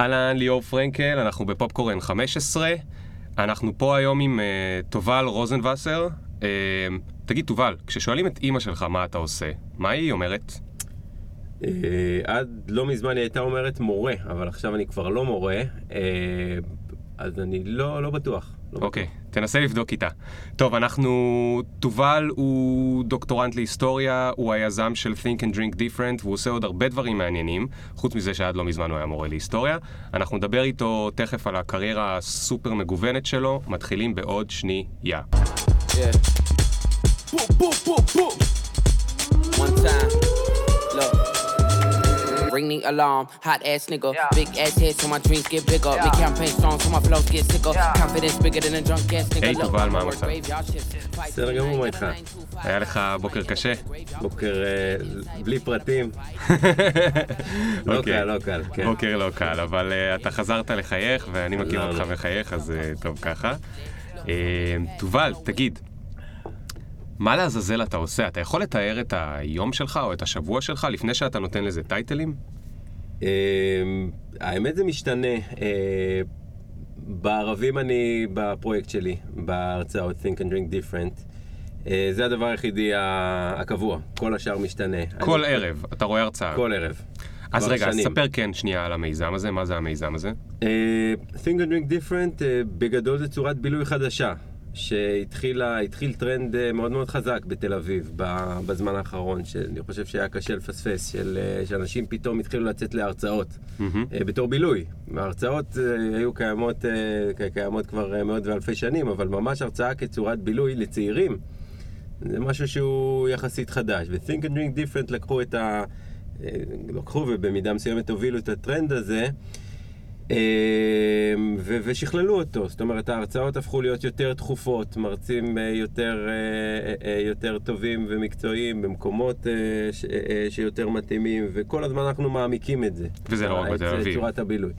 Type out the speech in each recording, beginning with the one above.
אהלן, ליאור פרנקל, אנחנו בפופקורן 15. אנחנו פה היום עם uh, תובל רוזנבסר. Uh, תגיד, תובל, כששואלים את אימא שלך מה אתה עושה, מה היא אומרת? Uh, עד לא מזמן היא הייתה אומרת מורה, אבל עכשיו אני כבר לא מורה, uh, אז אני לא, לא בטוח. אוקיי, לא okay, תנסה לבדוק איתה. טוב, אנחנו... תובל הוא דוקטורנט להיסטוריה, הוא היזם של Think and Drink Different, והוא עושה עוד הרבה דברים מעניינים, חוץ מזה שעד לא מזמן הוא היה מורה להיסטוריה. אנחנו נדבר איתו תכף על הקריירה הסופר מגוונת שלו, מתחילים בעוד שנייה. Yeah. One time. Look. Ring the alarm. Hot ass nigga, yeah. big ass head so my dreams get bigger. Yeah. Big campaign strong so my flows get sicker. Yeah. Confidence bigger than a drunk ass nigga. היי תובל, מה המצב? בסדר גמור, מה איתך? היה לך בוקר קשה? בוקר בלי פרטים. לא קל, לא קל, כן. בוקר לא קל, אבל אתה חזרת לחייך ואני מכיר אותך מחייך, אז טוב ככה. תובל, תגיד, מה לעזאזל אתה עושה? אתה יכול לתאר את היום שלך או את השבוע שלך לפני שאתה נותן לזה טייטלים? אמ, האמת זה משתנה. אה, בערבים אני בפרויקט שלי, בהרצאות Think and Drink Different. אה, זה הדבר היחידי הקבוע, כל השאר משתנה. כל אני... ערב, אתה רואה הרצאה. כל ערב. אז רגע, אז ספר כן שנייה על המיזם הזה, מה זה המיזם הזה? Uh, Think and Drink Different, uh, בגדול זה צורת בילוי חדשה. שהתחיל טרנד אה, מאוד מאוד חזק בתל אביב בזמן האחרון, שאני חושב שהיה קשה לפספס, של, אה, שאנשים פתאום התחילו לצאת להרצאות mm-hmm. בתור בילוי. ההרצאות היו קיימות, קיימות כבר מאות ואלפי שנים, אבל ממש הרצאה כצורת בילוי לצעירים, זה משהו שהוא יחסית חדש. ו-Think and Drink Different לקחו את ה... לקחו ובמידה מסוימת הובילו את הטרנד הזה. אמ, ושכללו אותו, זאת אומרת ההרצאות הפכו להיות יותר תכופות, מרצים אה, יותר, אה, אה, יותר טובים ומקצועיים במקומות שיותר מתאימים, וכל הזמן אנחנו מעמיקים את זה. וזה לא רק בתל אביב. את צורת הבילוי.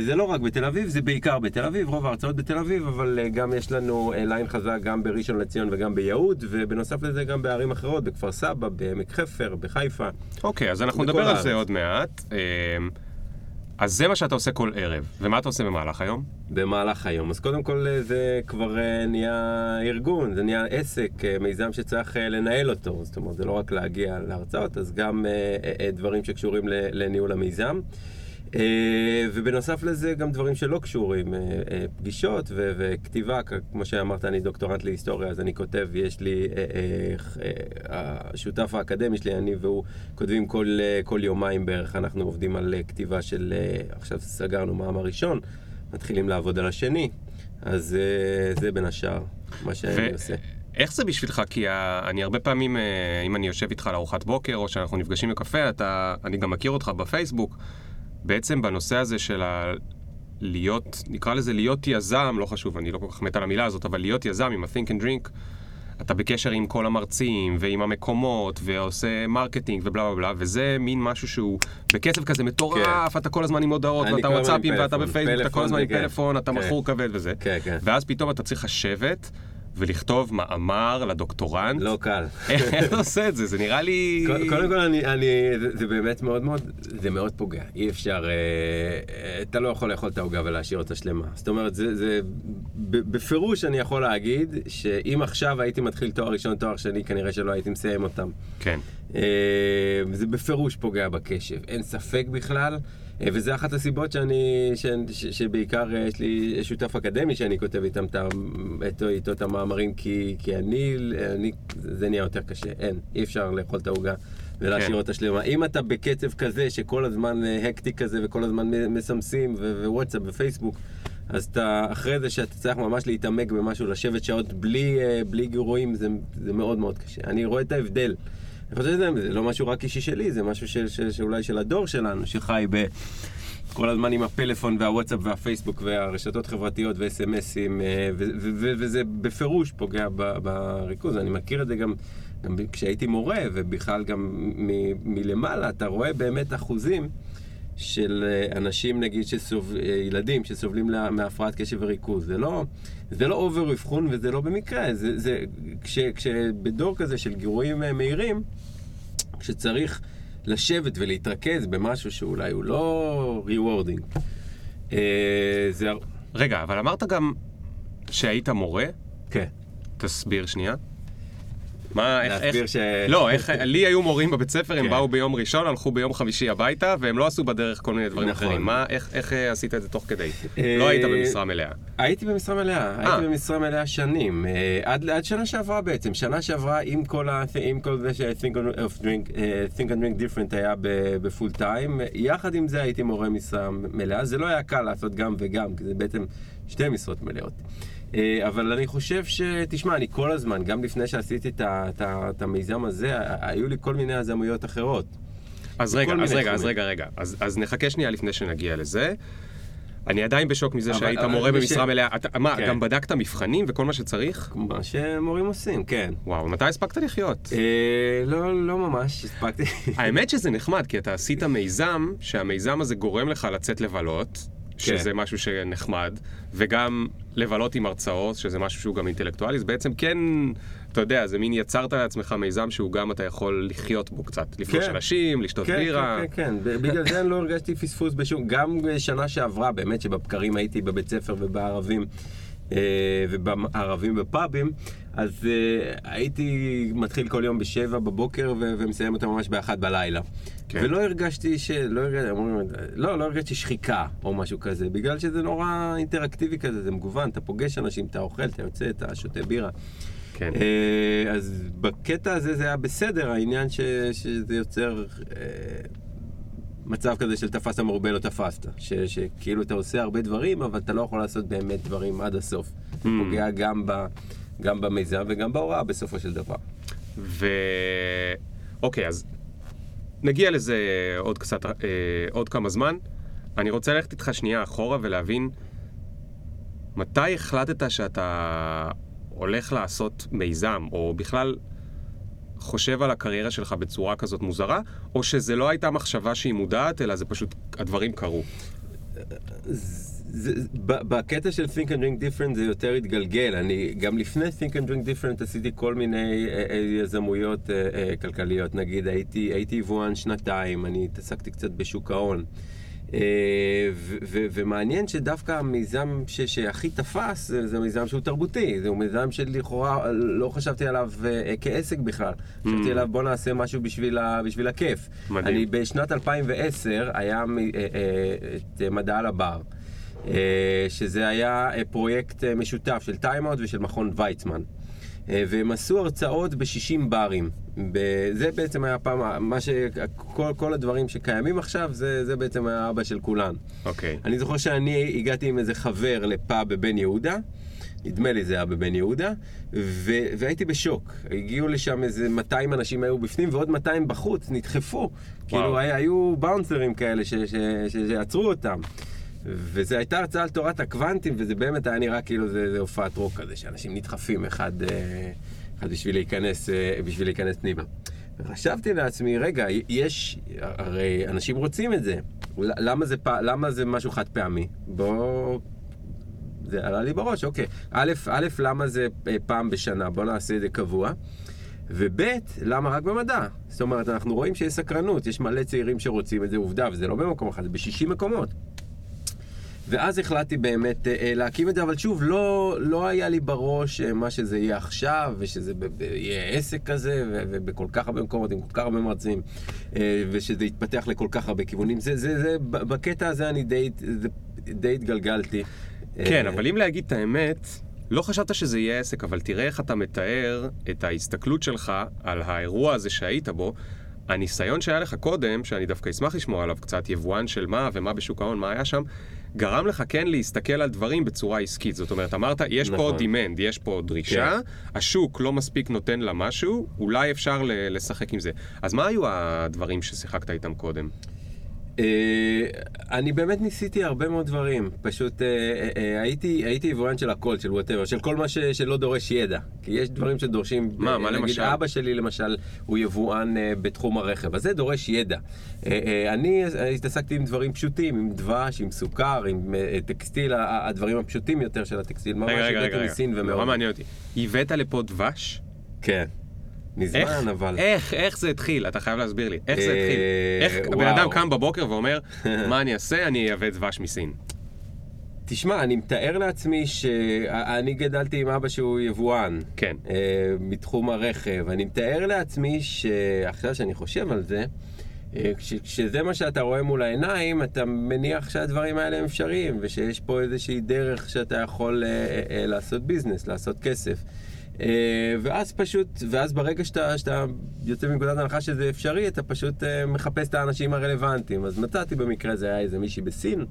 זה לא רק בתל אביב, זה בעיקר בתל אביב, רוב ההרצאות בתל אביב, אבל גם יש לנו ליין חזק גם בראשון לציון וגם ביהוד, ובנוסף לזה גם בערים אחרות, בכפר סבא, בעמק חפר, בחיפה. אוקיי, אז אנחנו נדבר על זה עוד מעט. אז זה מה שאתה עושה כל ערב, ומה אתה עושה במהלך היום? במהלך היום. אז קודם כל אה, זה כבר אה, נהיה ארגון, זה נהיה עסק, אה, מיזם שצריך לנהל אותו. זאת אומרת, זה לא רק להגיע להרצאות, אז גם דברים שקשורים לניהול המיזם. אה, ובנוסף לזה גם דברים שלא קשורים, אה, אה, פגישות וכתיבה, כמו שאמרת, אני דוקטורנט להיסטוריה, אז אני כותב, יש לי, השותף האקדמי שלי, אני והוא כותבים כל, כל יומיים בערך, אנחנו עובדים על כתיבה של, עכשיו סגרנו מאמר ראשון, מתחילים לעבוד על השני, אז זה בין השאר מה שאני ו... עושה. איך זה בשבילך? כי אני הרבה פעמים, אם אני יושב איתך לארוחת בוקר, או שאנחנו נפגשים בקפה, אתה, אני גם מכיר אותך בפייסבוק. בעצם בנושא הזה של ה... להיות, נקרא לזה להיות יזם, לא חשוב, אני לא כל כך מת על המילה הזאת, אבל להיות יזם עם ה-think and drink, אתה בקשר עם כל המרצים ועם המקומות ועושה marketing ובלה בלה בלה, וזה מין משהו שהוא בקצב כזה מטורף, כן. אתה כל הזמן עם הודעות ואתה וואטסאפים ואתה בפייסבוק, אתה כל הזמן עם פלאפון, אתה כן. מכור כבד וזה, כן, כן. ואז פתאום אתה צריך לשבת. ולכתוב מאמר לדוקטורנט. לא קל. איך אתה עושה את זה? זה נראה לי... קודם כל, אני, אני, זה, זה באמת מאוד מאוד, זה מאוד פוגע. אי אפשר, אה, אה, אתה לא יכול לאכול את העוגה ולהשאיר אותה שלמה. זאת אומרת, זה, זה, בפירוש אני יכול להגיד, שאם עכשיו הייתי מתחיל תואר ראשון, תואר שני, כנראה שלא הייתי מסיים אותם. כן. אה, זה בפירוש פוגע בקשב, אין ספק בכלל. אה, וזה אחת הסיבות שאני, ש, ש, שבעיקר אה, יש לי שותף אקדמי שאני כותב איתם איתו, איתו את המאמרים, כי, כי אני, אני, זה נהיה יותר קשה, אין, אי אפשר לאכול את העוגה. ולהשאיר כן. אותה שלמה. אם אתה בקצב כזה, שכל הזמן הקטי כזה וכל הזמן מסמסים ווואטסאפ ופייסבוק, אז אתה, אחרי זה שאתה צריך ממש להתעמק במשהו, לשבת שעות בלי, בלי גירויים, זה, זה מאוד מאוד קשה. אני רואה את ההבדל. אני חושב שזה לא משהו רק אישי שלי, זה משהו של, של, שאולי של הדור שלנו, שחי ב... כל הזמן עם הפלאפון והוואטסאפ והפייסבוק והרשתות חברתיות וסמסים, אה, וזה בפירוש פוגע בריכוז. אני מכיר את זה גם, גם כשהייתי מורה, ובכלל גם מלמעלה, אתה רואה באמת אחוזים. של אה, אנשים, נגיד, שסוב... אה, ילדים שסובלים מהפרעת קשב וריכוז. זה לא, זה לא אובר אבחון וזה לא במקרה. זה, זה, כש, כשבדור כזה של גירויים מהירים, כשצריך לשבת ולהתרכז במשהו שאולי הוא לא rewarding, אה, זה... רגע, אבל אמרת גם שהיית מורה? כן. תסביר שנייה. מה, איך, להסביר איך... ש... לא, איך, לי היו מורים בבית ספר, הם כן. באו ביום ראשון, הלכו ביום חמישי הביתה, והם לא עשו בדרך כל מיני דברים נכון. אחרים. מה, איך, איך אה, עשית את זה תוך כדי? אה, לא היית במשרה מלאה. הייתי במשרה מלאה, אה. הייתי במשרה מלאה שנים, עד, עד שנה שעברה בעצם, שנה שעברה עם כל, ה, עם כל זה ש-think of drink, אה, think on drink different היה בפול טיים, יחד עם זה הייתי מורה משרה מלאה, זה לא היה קל לעשות גם וגם, כי זה בעצם שתי משרות מלאות. אה, אבל אני חושב ש... תשמע, אני כל הזמן, גם לפני שעשיתי את המיזם הזה, היו לי כל מיני יזמויות אחרות. אז רגע, אז רגע, אז. רגע, רגע. אז, אז נחכה שנייה לפני שנגיע לזה. אני עדיין בשוק מזה אבל- שהיית אבל מורה במשרה ש- מלאה. אתה, מה, כן. גם בדקת מבחנים וכל מה שצריך? מה שמורים עושים, כן. וואו, מתי הספקת לחיות? אה, לא, לא ממש, הספקתי. האמת שזה נחמד, כי אתה עשית מיזם, שהמיזם הזה גורם לך לצאת לבלות, שזה כן. משהו שנחמד, וגם לבלות עם הרצאות, שזה משהו שהוא גם אינטלקטואלי, אז בעצם כן, אתה יודע, זה מין יצרת לעצמך מיזם שהוא גם אתה יכול לחיות בו קצת, לפגוש כן. אנשים, לשתות כן, בירה. כן, כן, כן. בגלל זה אני לא הרגשתי פספוס בשום... גם שנה שעברה, באמת, שבבקרים הייתי בבית ספר ובערבים, אה, ובערבים בפאבים, אז אה, הייתי מתחיל כל יום בשבע בבוקר ו- ומסיים אותה ממש באחת בלילה. כן. ולא הרגשתי ש... לא הרגשתי, אומרים, לא, לא הרגשתי שחיקה או משהו כזה, בגלל שזה נורא אינטראקטיבי כזה, זה מגוון, אתה פוגש אנשים, אתה אוכל, אתה יוצא, אתה שותה בירה. כן. אה, אז בקטע הזה זה היה בסדר, העניין ש, שזה יוצר אה, מצב כזה של תפסת מרובה לא תפסת. ש, שכאילו אתה עושה הרבה דברים, אבל אתה לא יכול לעשות באמת דברים עד הסוף. זה פוגע גם, ב, גם במיזם וגם בהוראה בסופו של דבר. ו... אוקיי, אז נגיע לזה עוד קצת, אה, עוד כמה זמן. אני רוצה ללכת איתך שנייה אחורה ולהבין מתי החלטת שאתה הולך לעשות מיזם, או בכלל חושב על הקריירה שלך בצורה כזאת מוזרה, או שזה לא הייתה מחשבה שהיא מודעת, אלא זה פשוט, הדברים קרו. זה, בקטע של Think and Drink Different זה יותר התגלגל. אני גם לפני Think and Drink Different עשיתי כל מיני אה, אה, יזמויות אה, כלכליות. נגיד הייתי, הייתי יבואן שנתיים, אני התעסקתי קצת בשוק ההון. ו- ו- ומעניין שדווקא המיזם ש- שהכי תפס זה, זה מיזם שהוא תרבותי, זהו מיזם שלכאורה לא חשבתי עליו אה, כעסק בכלל, חשבתי עליו בוא נעשה משהו בשביל, ה- בשביל הכיף. מדהים. אני בשנת 2010 היה מ- אה, אה, את מדע על הבר. אה, שזה היה אה, פרויקט אה, משותף של Time Out ושל מכון ויצמן. והם עשו הרצאות ב-60 ברים. זה בעצם היה פעם, מה ש... כל, כל הדברים שקיימים עכשיו, זה, זה בעצם היה אבא של כולן. אוקיי. אני זוכר שאני הגעתי עם איזה חבר לפאב בבן יהודה, נדמה לי זה היה בבן יהודה, ו- והייתי בשוק. הגיעו לשם איזה 200 אנשים היו בפנים ועוד 200 בחוץ, נדחפו. כאילו היה- היו באונסרים כאלה ש- ש- ש- שעצרו אותם. וזו הייתה הרצאה על תורת הקוונטים, וזה באמת היה נראה כאילו זה, זה הופעת רוק כזה, שאנשים נדחפים אחד, אה, אחד בשביל להיכנס, אה, בשביל להיכנס פנימה. וחשבתי לעצמי, רגע, יש, הרי אנשים רוצים את זה. למה זה, למה זה משהו חד פעמי? בוא... זה עלה לי בראש, אוקיי. א', א', למה זה אה, פעם בשנה? בוא נעשה את זה קבוע. וב', למה רק במדע? זאת אומרת, אנחנו רואים שיש סקרנות, יש מלא צעירים שרוצים את זה, עובדה, וזה לא במקום אחד, זה ב-60 מקומות. ואז החלטתי באמת אה, אה, להקים את זה, אבל שוב, לא, לא היה לי בראש אה, מה שזה יהיה עכשיו, ושזה ב- ב- יהיה עסק כזה, ו- ובכל כך הרבה מקומות, עם כל כך הרבה מרצים, אה, ושזה יתפתח לכל כך הרבה כיוונים. זה, זה, זה, בקטע הזה אני די, זה, די התגלגלתי. כן, אה, אבל אם להגיד את האמת, לא חשבת שזה יהיה עסק, אבל תראה איך אתה מתאר את ההסתכלות שלך על האירוע הזה שהיית בו. הניסיון שהיה לך קודם, שאני דווקא אשמח לשמוע עליו קצת, יבואן של מה ומה בשוק ההון, מה היה שם, גרם לך כן להסתכל על דברים בצורה עסקית. זאת אומרת, אמרת, יש פה נכון. demand, יש פה דרישה, השוק לא מספיק נותן לה משהו, אולי אפשר לשחק עם זה. אז מה היו הדברים ששיחקת איתם קודם? אה, אני באמת ניסיתי הרבה מאוד דברים, פשוט אה, אה, אה, הייתי, הייתי יבואן של הכל, של whatever, של כל מה ש, שלא דורש ידע. כי יש דברים שדורשים... מה, אה, מה נגיד, למשל? אבא שלי למשל הוא יבואן אה, בתחום הרכב, אז זה דורש ידע. אה, אה, אני אה, התעסקתי עם דברים פשוטים, עם דבש, עם סוכר, עם אה, טקסטיל, ה- הדברים הפשוטים יותר של הטקסטיל, ממש הבאתי רגע, מסין. ומאוד. נורא מעניין אותי. הבאת לפה דבש? כן. מזמן, איך, אבל... איך, איך זה התחיל? אתה חייב להסביר לי. איך זה אה, התחיל? איך הבן. אדם קם בבוקר ואומר, מה אני אעשה? אני אייבא דבש מסין. תשמע, אני מתאר לעצמי שאני גדלתי עם אבא שהוא יבואן. כן. אה, מתחום הרכב. אני מתאר לעצמי שעכשיו שאני חושב על זה, אה, כש- כשזה מה שאתה רואה מול העיניים, אתה מניח שהדברים האלה הם אפשריים, ושיש פה איזושהי דרך שאתה יכול אה, אה, לעשות ביזנס, לעשות כסף. אה, ואז פשוט, ואז ברגע שאתה, שאתה יוצא מנקודת הנחה שזה אפשרי, אתה פשוט אה, מחפש את האנשים הרלוונטיים. אז מצאתי במקרה, זה היה איזה מישהי בסין.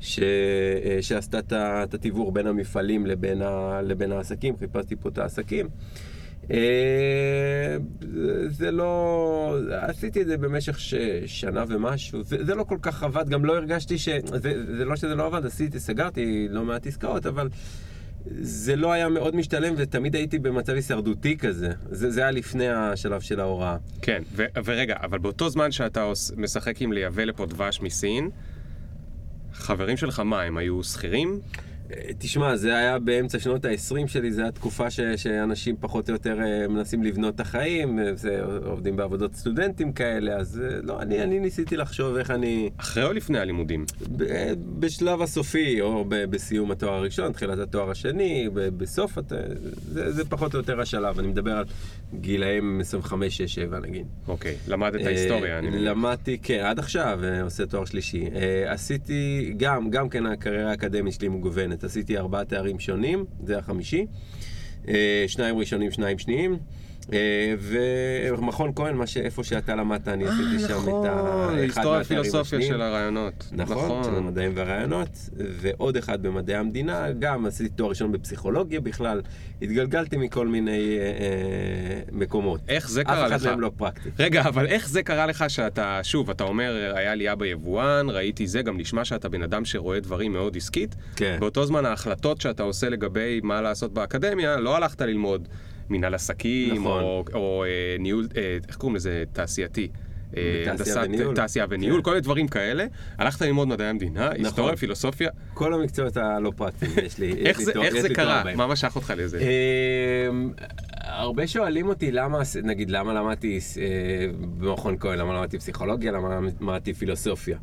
ש... אה, שעשתה את ה- את התיווך בין המפעלים לבין, ה... לבין העסקים, חיפשתי פה את העסקים. זה לא... עשיתי את זה במשך ש... שנה ומשהו, זה, זה לא כל כך עבד, גם לא הרגשתי ש... זה, זה לא שזה לא עבד, עשיתי, סגרתי לא מעט עסקאות, אבל זה לא היה מאוד משתלם ותמיד הייתי במצב הישרדותי כזה. זה, זה היה לפני השלב של ההוראה. כן, ו- ורגע, אבל באותו זמן שאתה משחק עם לייבא לפה דבש מסין, חברים שלך מה, הם היו שכירים? אה, תשמע, זה היה באמצע שנות ה-20 שלי, זו הייתה תקופה ש, שאנשים פחות או יותר אה, מנסים לבנות את החיים, אה, זה, עובדים בעבודות סטודנטים כאלה, אז לא, אני, אני ניסיתי לחשוב איך אני, אחרי או לפני הלימודים? ב- בשלב הסופי, או ב, בסיום התואר הראשון, תחילת התואר השני, ב, בסוף, הת- זה, זה פחות או יותר השלב, אני מדבר על גילאים 25, 6, 7 נגיד. אוקיי, למדת היסטוריה, אה, אני מבין. למדתי, כן, עד עכשיו עושה תואר שלישי. עשיתי, גם, גם כן הקריירה האקדמית שלי מגוונת. עשיתי ארבעה תארים שונים, זה החמישי. אה, שניים ראשונים, שניים שניים. אה, ומכון כהן, מה שאיפה שאתה למדת, אני עשיתי שם את ה... אחד היסטוריה פילוסופיה. של הרעיונות. נכון, של המדעים והרעיונות, ועוד אחד במדעי המדינה, גם עשיתי תואר ראשון בפסיכולוגיה בכלל, התגלגלתי מכל מיני אה, אה, מקומות. איך זה אף קרה אחד לך? מהם לא פרקטי. רגע, אבל איך זה קרה לך שאתה, שוב, אתה אומר, היה לי אבא יבואן, ראיתי זה, גם נשמע שאתה בן אדם שרואה דברים מאוד עסקית. כן. באותו זמן ההחלטות שאתה עושה לגבי מה לעשות באקדמיה, לא הלכת ללמוד מנהל עסקים, נכון. או, או אה, ניהול, אה, איך קוראים לזה? תעשייתי. אה, תעשייה הנדסת- וניהול. תעשייה וניהול, כן. כל מיני דברים כאלה. הלכת ללמוד מדעי המדינה, היסטוריה, פילוסופיה. כל המקצועות הלא פרקטיים, יש לי, איך זה, קרה? מה משך אותך לזה? אמ, הרבה שואלים אותי למה, נגיד, למה למדתי אה, במכון כהן, למה למדתי פסיכולוגיה, למה למדתי פילוסופיה.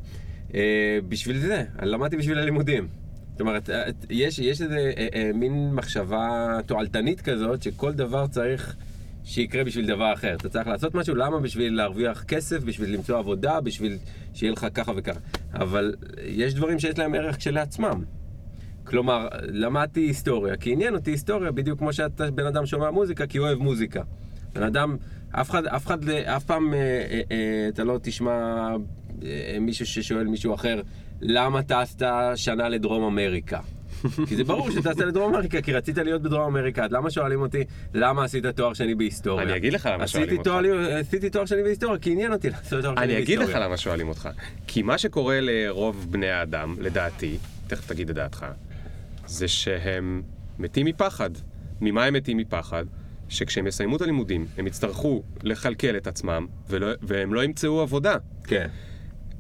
אה, בשביל זה, למדתי בשביל הלימודים. זאת אומרת, יש, יש איזה אה, אה, מין מחשבה תועלתנית כזאת, שכל דבר צריך שיקרה בשביל דבר אחר. אתה צריך לעשות משהו, למה? בשביל להרוויח כסף, בשביל למצוא עבודה, בשביל שיהיה לך ככה וככה. אבל יש דברים שיש להם ערך כשלעצמם. כלומר, למדתי היסטוריה, כי עניין אותי היסטוריה, בדיוק כמו שאתה בן אדם שומע מוזיקה, כי הוא אוהב מוזיקה. בן אדם, אף אחד, אף אחד, אף פעם אה, אה, אה, אתה לא תשמע אה, מישהו ששואל מישהו אחר, למה טסת שנה לדרום אמריקה? כי זה ברור שטסת לדרום אמריקה, כי רצית להיות בדרום אמריקה. אז למה שואלים אותי, למה עשית תואר שני בהיסטוריה? אני אגיד לך למה שואלים אותך. עשיתי תואר שני בהיסטוריה, כי עניין אותי לעשות תואר שני אני בהיסטוריה. אגיד לך למה שואלים אותך. כי מה שקורה לרוב בני האדם, לדעתי, תכף תגיד את דעתך, זה שהם מתים מפחד. ממה הם מתים מפחד? שכשהם יסיימו את הלימודים, הם יצטרכו לכלכל את עצמם, ולא, והם לא ימצאו עבודה. כן.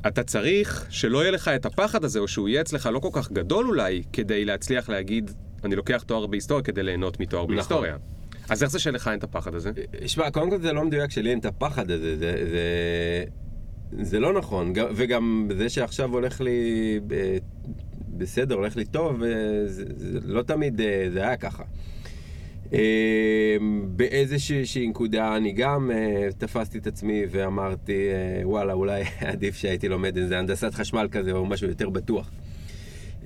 אתה צריך שלא יהיה לך את הפחד הזה, או שהוא יהיה אצלך לא כל כך גדול אולי, כדי להצליח להגיד, אני לוקח תואר בהיסטוריה כדי ליהנות מתואר נכון. בהיסטוריה. אז איך זה שלך אין את הפחד הזה? שמע, קודם כל זה לא מדויק שלי אין את הפחד הזה, זה, זה, זה לא נכון, וגם זה שעכשיו הולך לי ב- בסדר, הולך לי טוב, אה, זה, זה לא תמיד אה, זה היה ככה. אה, באיזושהי נקודה אני גם אה, תפסתי את עצמי ואמרתי, אה, וואלה, אולי עדיף שהייתי לומד איזה הנדסת חשמל כזה או משהו יותר בטוח.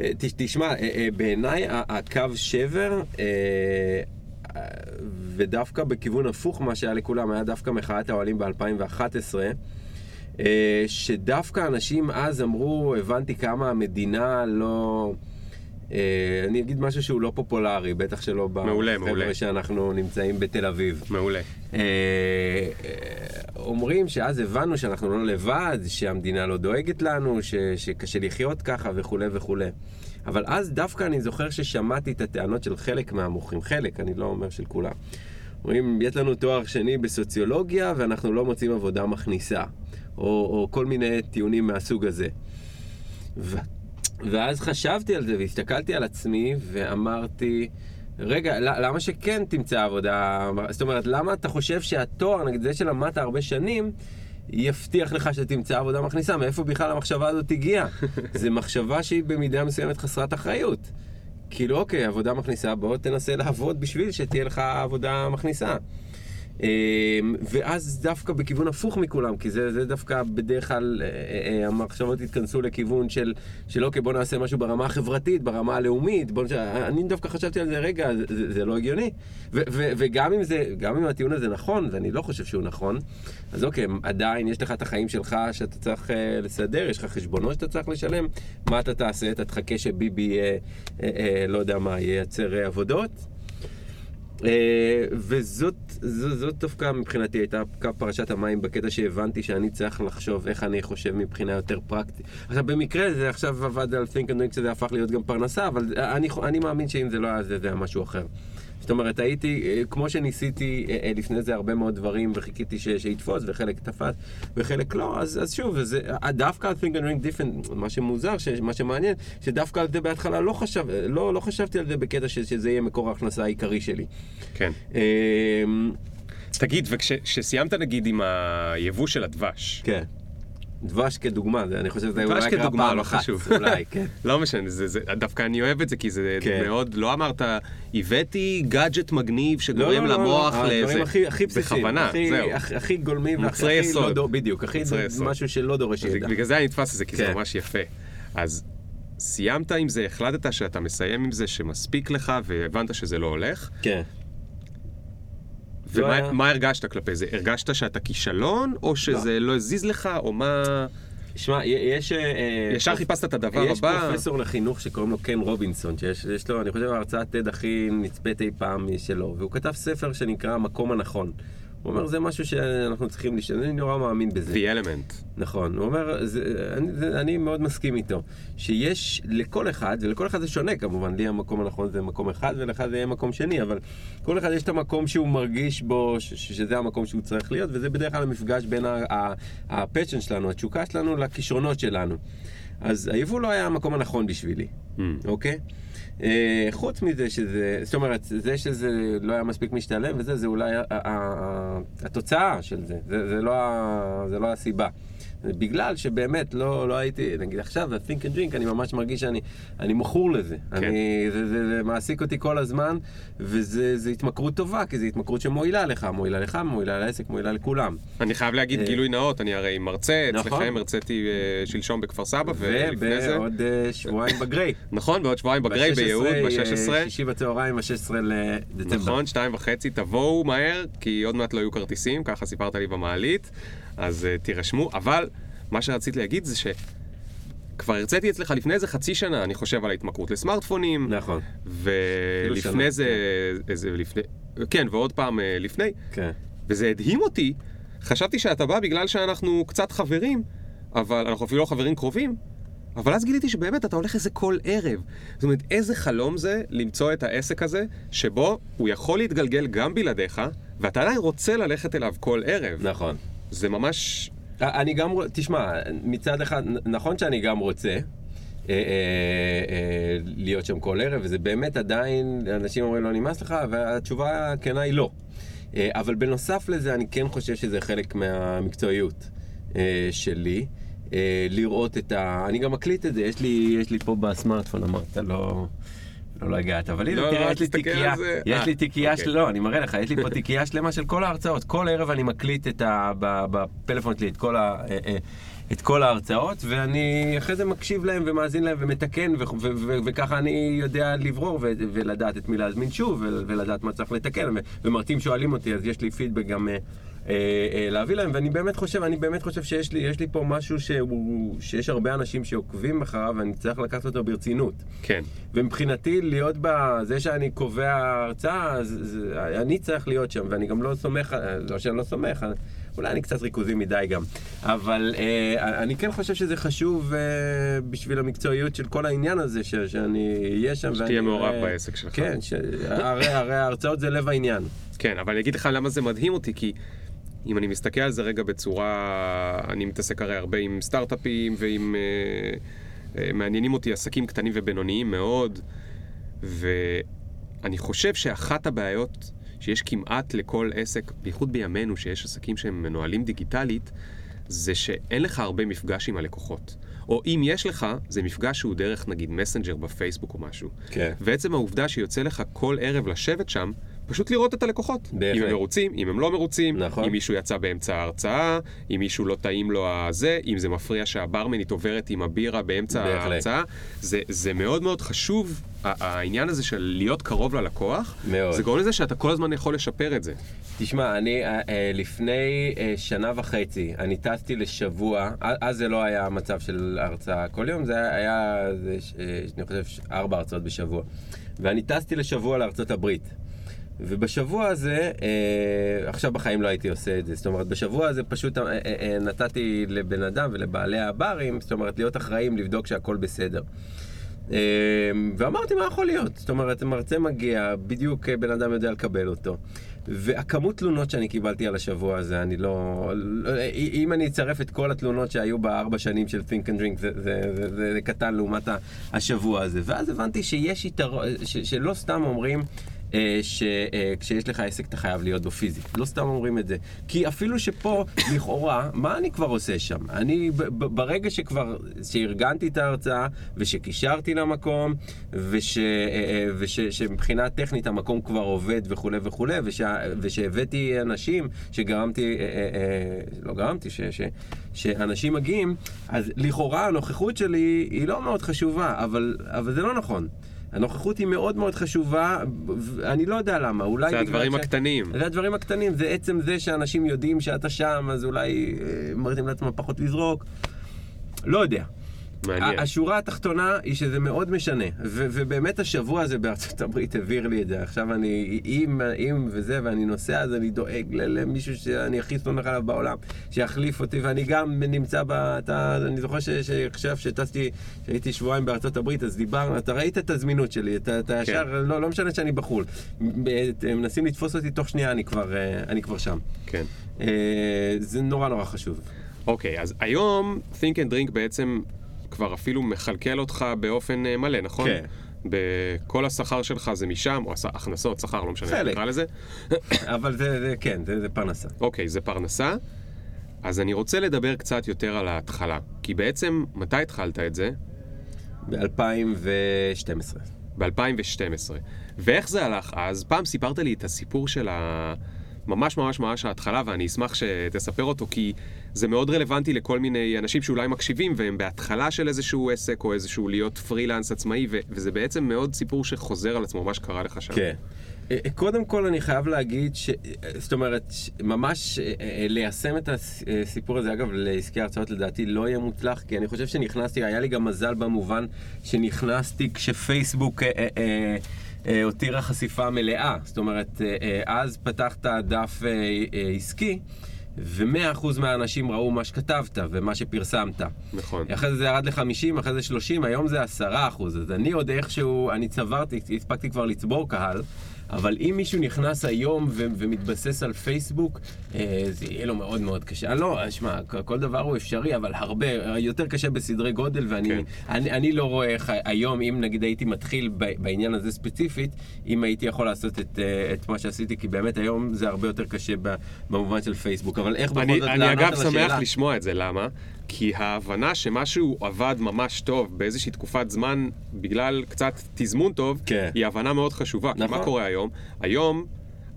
אה, תש- תשמע, בעיניי הקו שבר, ודווקא בכיוון הפוך מה שהיה לכולם, היה דווקא מחאת האוהלים ב-2011, אה, שדווקא אנשים אז אמרו, הבנתי כמה המדינה לא... אה, אני אגיד משהו שהוא לא פופולרי, בטח שלא. בחבר'ה שאנחנו נמצאים בתל אביב. מעולה. אה, אה, אומרים שאז הבנו שאנחנו לא לבד, שהמדינה לא דואגת לנו, ש, שקשה לחיות ככה וכולי וכולי. אבל אז דווקא אני זוכר ששמעתי את הטענות של חלק מהמוחים, חלק, אני לא אומר של כולם. אומרים, יש לנו תואר שני בסוציולוגיה ואנחנו לא מוצאים עבודה מכניסה, או, או כל מיני טיעונים מהסוג הזה. ו... ואז חשבתי על זה והסתכלתי על עצמי ואמרתי, רגע, למה שכן תמצא עבודה? זאת אומרת, למה אתה חושב שהתואר, נגיד זה שלמדת הרבה שנים, יבטיח לך שתמצא עבודה מכניסה. מאיפה בכלל המחשבה הזאת הגיעה? זו מחשבה שהיא במידה מסוימת חסרת אחריות. כאילו, אוקיי, עבודה מכניסה, בוא תנסה לעבוד בשביל שתהיה לך עבודה מכניסה. אמ, ואז דווקא בכיוון הפוך מכולם, כי זה, זה דווקא בדרך כלל אה, אה, המחשבות התכנסו לכיוון של, של אוקיי בוא נעשה משהו ברמה החברתית, ברמה הלאומית, בוא, אני דווקא חשבתי על זה רגע, זה, זה לא הגיוני. ו, ו, וגם אם זה, גם אם הטיעון הזה נכון, ואני לא חושב שהוא נכון, אז אוקיי, עדיין יש לך את החיים שלך שאתה צריך לסדר, יש לך חשבונות שאתה צריך לשלם, מה אתה תעשה? אתה תחכה שביבי, uh, uh, uh, לא יודע מה, ייצר עבודות? אה, וזאת זאת, דווקא מבחינתי הייתה פרשת המים בקטע שהבנתי שאני צריך לחשוב איך אני חושב מבחינה יותר פרקטית. עכשיו במקרה זה עכשיו עבד על think and doing שזה הפך להיות גם פרנסה, אבל אני, אני מאמין שאם זה לא היה זה, זה היה משהו אחר. זאת אומרת, הייתי, אה, כמו שניסיתי אה, לפני זה הרבה מאוד דברים וחיכיתי ש, שיתפוס וחלק תפס וחלק לא, אז, אז שוב, זה, דווקא על think and doing different, מה שמוזר, ש, מה שמעניין, שדווקא על זה בהתחלה לא, חשב, לא, לא חשבתי על זה בקטע ש, שזה יהיה מקור ההכנסה העיקרי שלי. כן. אמ, תגיד, וכשסיימת נגיד עם היבוא של הדבש, כן. דבש כדוגמה, זה, אני חושב שזה אולי קרה כדוגמה, פעם לא אחת, חשוב. אולי, כן. לא משנה, זה, זה, דווקא אני אוהב את זה, כי זה כן. מאוד, לא אמרת, הבאתי גאדג'ט מגניב שגורם לא, לא, למוח לא, לא, לאיזה... הדברים הכי, הכי בסיסיים, בכוונה, הכי, זהו. הכי, הכי גולמים, מוצרי יסוד. לא, בדיוק, הכי משהו שלא דורש ידע. בגלל זה אני נתפס לזה, כי כן. זה ממש יפה. אז סיימת עם זה, החלטת שאתה מסיים עם זה, שמספיק לך, והבנת שזה לא הולך. כן. ומה היה... הרגשת כלפי זה? הרגשת שאתה כישלון, או שזה לא, לא הזיז לך, או מה... שמע, יש... אה, ישר חיפשת את הדבר יש הבא. יש פרופסור לחינוך שקוראים לו קן רובינסון, שיש לו, אני חושב, הרצאת TED הכי נצפית אי פעם שלו, והוא כתב ספר שנקרא המקום הנכון. הוא אומר, זה משהו שאנחנו צריכים לשנות, אני נורא מאמין בזה. The element. נכון, הוא אומר, זה, אני, זה, אני מאוד מסכים איתו, שיש לכל אחד, ולכל אחד זה שונה כמובן, לי המקום הנכון זה מקום אחד, ולך זה יהיה מקום שני, אבל כל אחד יש את המקום שהוא מרגיש בו, ש, שזה המקום שהוא צריך להיות, וזה בדרך כלל המפגש בין הפשן שלנו, התשוקה שלנו, לכישרונות שלנו. אז היבוא לא היה המקום הנכון בשבילי, mm. אוקיי? אה, חוץ מזה שזה, זאת אומרת, זה שזה לא היה מספיק משתלם וזה, זה אולי התוצאה של זה, זה, זה, לא, זה לא הסיבה. בגלל שבאמת לא, לא הייתי, נגיד עכשיו, ה-think and drink, אני ממש מרגיש שאני אני מכור לזה. כן. אני, זה, זה, זה מעסיק אותי כל הזמן, וזה התמכרות טובה, כי זו התמכרות שמועילה לך, מועילה לך, מועילה לעסק, מועילה לכולם. אני חייב להגיד אה, גילוי נאות, אני הרי מרצה, נכון. אצלכם הרציתי אה, שלשום בכפר סבא, ולפני זה... ובעוד אה, שבועיים בגריי. נכון, בעוד שבועיים בגריי ביהוד, ב-16. שישי בצהריים, ה-16 לדצמבר. נכון, שתיים וחצי, תבואו מהר, כי עוד מעט לא יהיו כרטיסים, ככה סיפרת לי במעלית. אז uh, תירשמו, אבל מה שרציתי להגיד זה שכבר הרציתי אצלך לפני איזה חצי שנה, אני חושב על ההתמכרות לסמארטפונים. נכון. ולפני זה, כן. איזה לפני, כן, ועוד פעם uh, לפני. כן. וזה הדהים אותי, חשבתי שאתה בא בגלל שאנחנו קצת חברים, אבל אנחנו אפילו לא חברים קרובים. אבל אז גיליתי שבאמת אתה הולך איזה כל ערב. זאת אומרת, איזה חלום זה למצוא את העסק הזה, שבו הוא יכול להתגלגל גם בלעדיך, ואתה עדיין רוצה ללכת אליו כל ערב. נכון. זה ממש... אני גם, תשמע, מצד אחד, נכון שאני גם רוצה. אה, אה, אה, להיות שם כל ערב, וזה באמת עדיין, אנשים אומרים לא נמאס לך, והתשובה הכנה היא לא. אבל בנוסף לזה, אני כן חושב שזה חלק מהמקצועיות שלי. לראות את ה... אני גם מקליט את זה, יש לי, יש לי פה בסמארטפון, אמרת, לא... לא, לא הגעת, אבל הנה, לא, תראה, לא, יש לי תיקייה, יש לי תיקייה, של... לא, אני מראה לך, יש לי פה תיקייה שלמה של כל ההרצאות. כל ערב אני מקליט את ה... בפלאפון שלי את כל ה... אה, אה, את כל ההרצאות, ואני אחרי זה מקשיב להם ומאזין להם ומתקן, וככה אני יודע לברור ולדעת את מי להזמין שוב, ולדעת מה צריך לתקן, ומרצים שואלים אותי, אז יש לי פידבק גם... אה, אה, אה, להביא להם, ואני באמת חושב, אני באמת חושב שיש לי, לי פה משהו שהוא, שיש הרבה אנשים שעוקבים אחריו, ואני צריך לקחת אותו ברצינות. כן. ומבחינתי, להיות בזה שאני קובע הרצאה, אז, זה, אני צריך להיות שם, ואני גם לא סומך, לא שאני לא סומך, אולי אני קצת ריכוזי מדי גם, אבל אה, אני כן חושב שזה חשוב אה, בשביל המקצועיות של כל העניין הזה, ש, שאני אהיה שם. שתהיה מעורב אה, בעסק שלך. כן, ש, הרי, הרי ההרצאות זה לב העניין. כן, אבל אני אגיד לך למה זה מדהים אותי, כי אם אני מסתכל על זה רגע בצורה, אני מתעסק הרי הרבה עם סטארט-אפים ועם... אה, אה, מעניינים אותי עסקים קטנים ובינוניים מאוד, ואני חושב שאחת הבעיות שיש כמעט לכל עסק, בייחוד בימינו, שיש עסקים שהם מנוהלים דיגיטלית, זה שאין לך הרבה מפגש עם הלקוחות. או אם יש לך, זה מפגש שהוא דרך נגיד מסנג'ר בפייסבוק או משהו. כן. ועצם העובדה שיוצא לך כל ערב לשבת שם, פשוט לראות את הלקוחות. בהחלט. אם הם מרוצים, אם הם לא מרוצים, נכון. אם מישהו יצא באמצע ההרצאה, אם מישהו לא טעים לו הזה, אם זה מפריע שהברמנית עוברת עם הבירה באמצע בהחלט. ההרצאה. זה, זה מאוד מאוד חשוב, העניין הזה של להיות קרוב ללקוח, מאוד. זה גורם לזה שאתה כל הזמן יכול לשפר את זה. תשמע, אני אה, אה, לפני אה, שנה וחצי, אני טסתי לשבוע, אז זה לא היה מצב של הרצאה כל יום, זה היה, זה, אני חושב, ארבע הרצאות בשבוע. ואני טסתי לשבוע לארצות הברית. ובשבוע הזה, אה, עכשיו בחיים לא הייתי עושה את זה, זאת אומרת, בשבוע הזה פשוט אה, אה, אה, נתתי לבן אדם ולבעלי הברים, זאת אומרת, להיות אחראים, לבדוק שהכל בסדר. אה, ואמרתי, מה יכול להיות? זאת אומרת, מרצה מגיע, בדיוק אה, בן אדם יודע לקבל אותו. והכמות תלונות שאני קיבלתי על השבוע הזה, אני לא... לא- אם אני אצרף את כל התלונות שהיו בארבע שנים של Think and Drink, זה, זה, זה, זה, זה קטן לעומת השבוע הזה. ואז הבנתי שיש יתרון, ש- שלא סתם אומרים... שכשיש לך עסק אתה חייב להיות בו פיזית. לא סתם אומרים את זה. כי אפילו שפה, לכאורה, מה אני כבר עושה שם? אני, ברגע שכבר, שארגנתי את ההרצאה, ושקישרתי למקום, וש, אה, אה, וש, שמבחינה טכנית המקום כבר עובד וכולי וכולי, ושה, ושהבאתי אנשים שגרמתי, אה, אה, אה, לא גרמתי, ש, ש, שאנשים מגיעים, אז לכאורה הנוכחות שלי היא לא מאוד חשובה, אבל, אבל זה לא נכון. הנוכחות היא מאוד מאוד חשובה, אני לא יודע למה, אולי זה הדברים ש- הקטנים. זה הדברים הקטנים, זה עצם זה שאנשים יודעים שאתה שם, אז אולי אה, מראים לעצמם פחות לזרוק. לא יודע. מעניין. השורה התחתונה היא שזה מאוד משנה, ו- ובאמת השבוע הזה בארצות הברית הבהיר לי את זה. עכשיו אני, אם, אם וזה, ואני נוסע, אז אני דואג למישהו שאני הכי סומך עליו בעולם, שיחליף אותי, ואני גם נמצא ב... אתה, אני זוכר שעכשיו שטסתי, שהייתי שבועיים בארצות הברית, אז דיברנו, אתה ראית את הזמינות שלי, אתה, אתה כן. ישר, לא, לא משנה שאני בחו"ל. מנסים לתפוס אותי תוך שנייה, אני כבר, אה, אני כבר שם. כן. אה, זה נורא נורא חשוב. אוקיי, אז היום Think and Drink בעצם כבר אפילו מכלכל אותך באופן אה, מלא, נכון? כן. בכל השכר שלך זה משם, או הכנסות, שכר, לא משנה איך. נקרא לזה. אבל זה, זה כן, זה, זה פרנסה. אוקיי, זה פרנסה. אז אני רוצה לדבר קצת יותר על ההתחלה. כי בעצם, מתי התחלת את זה? ב-2012. ב-2012. ואיך זה הלך אז? פעם סיפרת לי את הסיפור של ה... ממש ממש ממש ההתחלה, ואני אשמח שתספר אותו, כי זה מאוד רלוונטי לכל מיני אנשים שאולי מקשיבים, והם בהתחלה של איזשהו עסק, או איזשהו להיות פרילנס עצמאי, ו- וזה בעצם מאוד סיפור שחוזר על עצמו, מה שקרה לך שם. כן. אה, קודם כל אני חייב להגיד ש... זאת אומרת, ממש אה, אה, ליישם את הסיפור הזה, אגב, לעסקי הרצאות לדעתי לא יהיה מוצלח, כי אני חושב שנכנסתי, היה לי גם מזל במובן שנכנסתי כשפייסבוק אה, אה, אה, אה, הותירה חשיפה מלאה. זאת אומרת, אה, אה, אז פתחת דף אה, אה, עסקי. ומאה אחוז מהאנשים ראו מה שכתבת ומה שפרסמת. נכון. אחרי זה זה ירד ל-50, אחרי זה 30, היום זה 10 אחוז. אז אני עוד איכשהו, אני צברתי, הספקתי כבר לצבור קהל, אבל אם מישהו נכנס היום ו- ומתבסס על פייסבוק, אה, זה יהיה לו מאוד מאוד קשה. אני לא, שמע, כל דבר הוא אפשרי, אבל הרבה, יותר קשה בסדרי גודל, ואני כן. אני, אני לא רואה איך היום, אם נגיד הייתי מתחיל בעניין הזה ספציפית, אם הייתי יכול לעשות את, אה, את מה שעשיתי, כי באמת היום זה הרבה יותר קשה במובן של פייסבוק. אבל איך בכל אני, זאת אני לענות אגב על שמח השאלה? לשמוע את זה, למה? כי ההבנה שמשהו עבד ממש טוב באיזושהי תקופת זמן, בגלל קצת תזמון טוב, כן. היא הבנה מאוד חשובה. כי נכון. מה קורה היום? היום...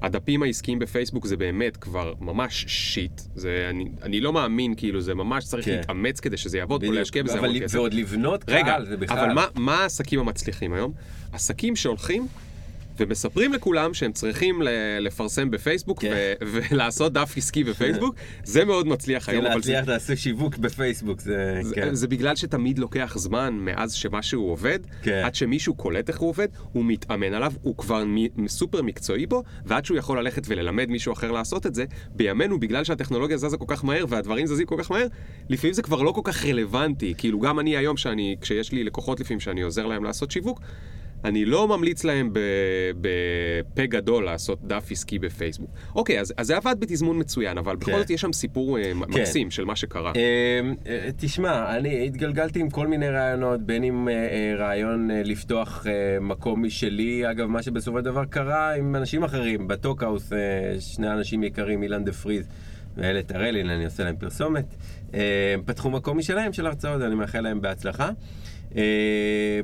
הדפים העסקיים בפייסבוק זה באמת כבר ממש שיט. זה, אני, אני לא מאמין, כאילו, זה ממש צריך כן. להתאמץ כדי שזה יעבוד, או בדיוק. להשקיע בזה המון כסף. ועוד לבנות רגע, קהל, זה בכלל. אבל מה, מה העסקים המצליחים היום? עסקים שהולכים ומספרים לכולם שהם צריכים לפרסם בפייסבוק כן. ו- ולעשות דף עסקי בפייסבוק, זה מאוד מצליח כן, היום, זה, להצליח לעשות שיווק בפייסבוק, זה... זה, כן. זה בגלל שתמיד לוקח זמן מאז שמשהו עובד, כן. עד שמישהו קולט איך הוא עובד, הוא מתאמן עליו, הוא כבר מ- סופר מקצועי בו, ועד שהוא יכול ללכת וללמד מישהו אחר לעשות את זה, בימינו, בגלל שהטכנולוגיה זזה כל כך מהר והדברים זזים כל כך מהר, לפעמים זה כבר לא כל כך רלוונטי. כאילו, גם אני היום, שאני, כשיש לי לקוחות לפעמים שאני עוזר להם לעשות שיווק, אני לא ממליץ להם בפה גדול לעשות דף עסקי בפייסבוק. אוקיי, אז, אז זה עבד בתזמון מצוין, אבל בכל כן. זאת יש שם סיפור אה, כן. מקסים של מה שקרה. אמ, אה, תשמע, אני התגלגלתי עם כל מיני רעיונות, בין אם אה, רעיון לפתוח מקום משלי, אגב, מה שבסופו של דבר קרה עם אנשים אחרים, בטוקהאוס, שני אנשים יקרים, אילן דה פריז ואיילת הראלי, אני עושה להם פרסומת. פתחו מקום משלהם של הרצאות, אני מאחל להם בהצלחה. אה,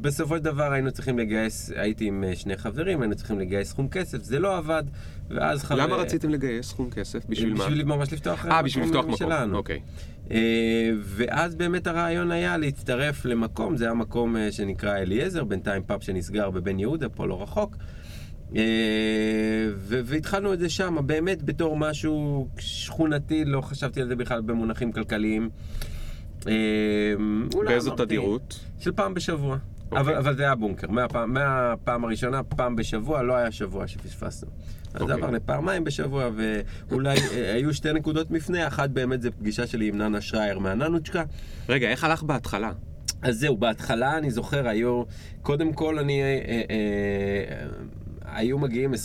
ובסופו של דבר היינו צריכים לגייס, הייתי עם אה, שני חברים, היינו צריכים לגייס סכום כסף, זה לא עבד, ואז חבר... למה רציתם לגייס סכום כסף? בשביל מה? בשביל ממש לפתוח אה, בשביל לפתוח מקום, שלנו. אוקיי. אה, ואז באמת הרעיון היה להצטרף למקום, זה היה מקום אה, שנקרא אליעזר, בינתיים פאב שנסגר בבן יהודה, פה לא רחוק. אה, והתחלנו את זה שם, באמת בתור משהו שכונתי, לא חשבתי על זה בכלל במונחים כלכליים. אה, באיזו תדירות? של פעם בשבוע. אוקיי. אבל, אבל זה היה בונקר, מהפעם, מהפעם הראשונה, פעם בשבוע, לא היה שבוע שפספסנו. אז זה אוקיי. עבר לפעמיים בשבוע, ואולי אה, היו שתי נקודות מפנה, אחת באמת זה פגישה שלי עם ננה שרייר מהננוצ'קה. רגע, איך הלך בהתחלה? אז זהו, בהתחלה אני זוכר, היו, קודם כל אני, אה, אה, היו מגיעים 20-30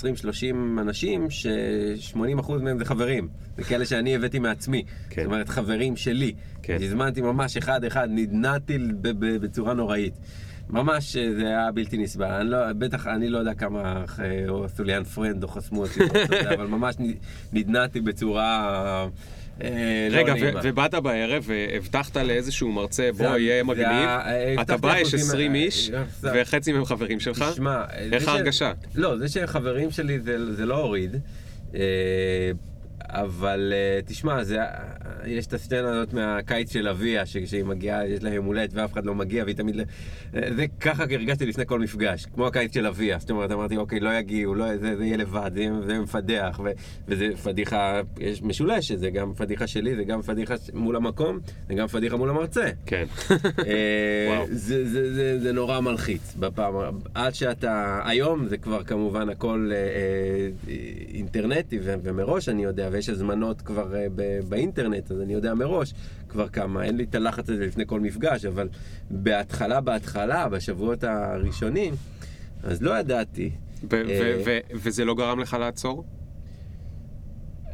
אנשים, ש-80% מהם זה חברים. זה כאלה שאני הבאתי מעצמי. כן. זאת אומרת, חברים שלי. כן. הזמנתי ממש אחד-אחד, נדנדתי בצורה נוראית. ממש אה, זה היה בלתי נסבל. אני לא, בטח, אני לא יודע כמה אה, או עשו לי unfriend או חסמו אותי, יודע, אבל ממש נדנדתי בצורה... אה, לא רגע. ובאת בערב והבטחת לאיזשהו מרצה, בוא, יהיה מגניב. אה, אתה בא, יש אחוזים, 20 אה, איש, אה, וחצי מהם חברים שלך. איך ההרגשה? לא, זה שהם חברים שלי זה לא הוריד. אבל אה, תשמע, זה, אה, יש את הסצנה הזאת מהקיץ של אביה, שכשהיא מגיעה, יש לה יום הולדת ואף אחד לא מגיע, והיא תמיד... אה, זה ככה הרגשתי לפני כל מפגש, כמו הקיץ של אביה. זאת אומרת, אמרתי, אוקיי, לא יגיעו, לא, זה, זה יהיה לבד, זה, זה מפדח, ו, וזה פדיחה יש משולשת, זה גם פדיחה שלי, זה גם פדיחה מול המקום, זה גם פדיחה מול המרצה. כן. וואו. זה, זה, זה, זה נורא מלחיץ בפעם, עד שאתה, היום זה כבר כמובן הכל אה, אה, אינטרנטי ו- ומראש אני יודע, ויש הזמנות כבר אה, ב- באינטרנט, אז אני יודע מראש כבר כמה, אין לי את הלחץ הזה לפני כל מפגש, אבל בהתחלה, בהתחלה, בשבועות הראשונים, אז לא ידעתי. ו- אה, ו- ו- וזה לא גרם לך לעצור?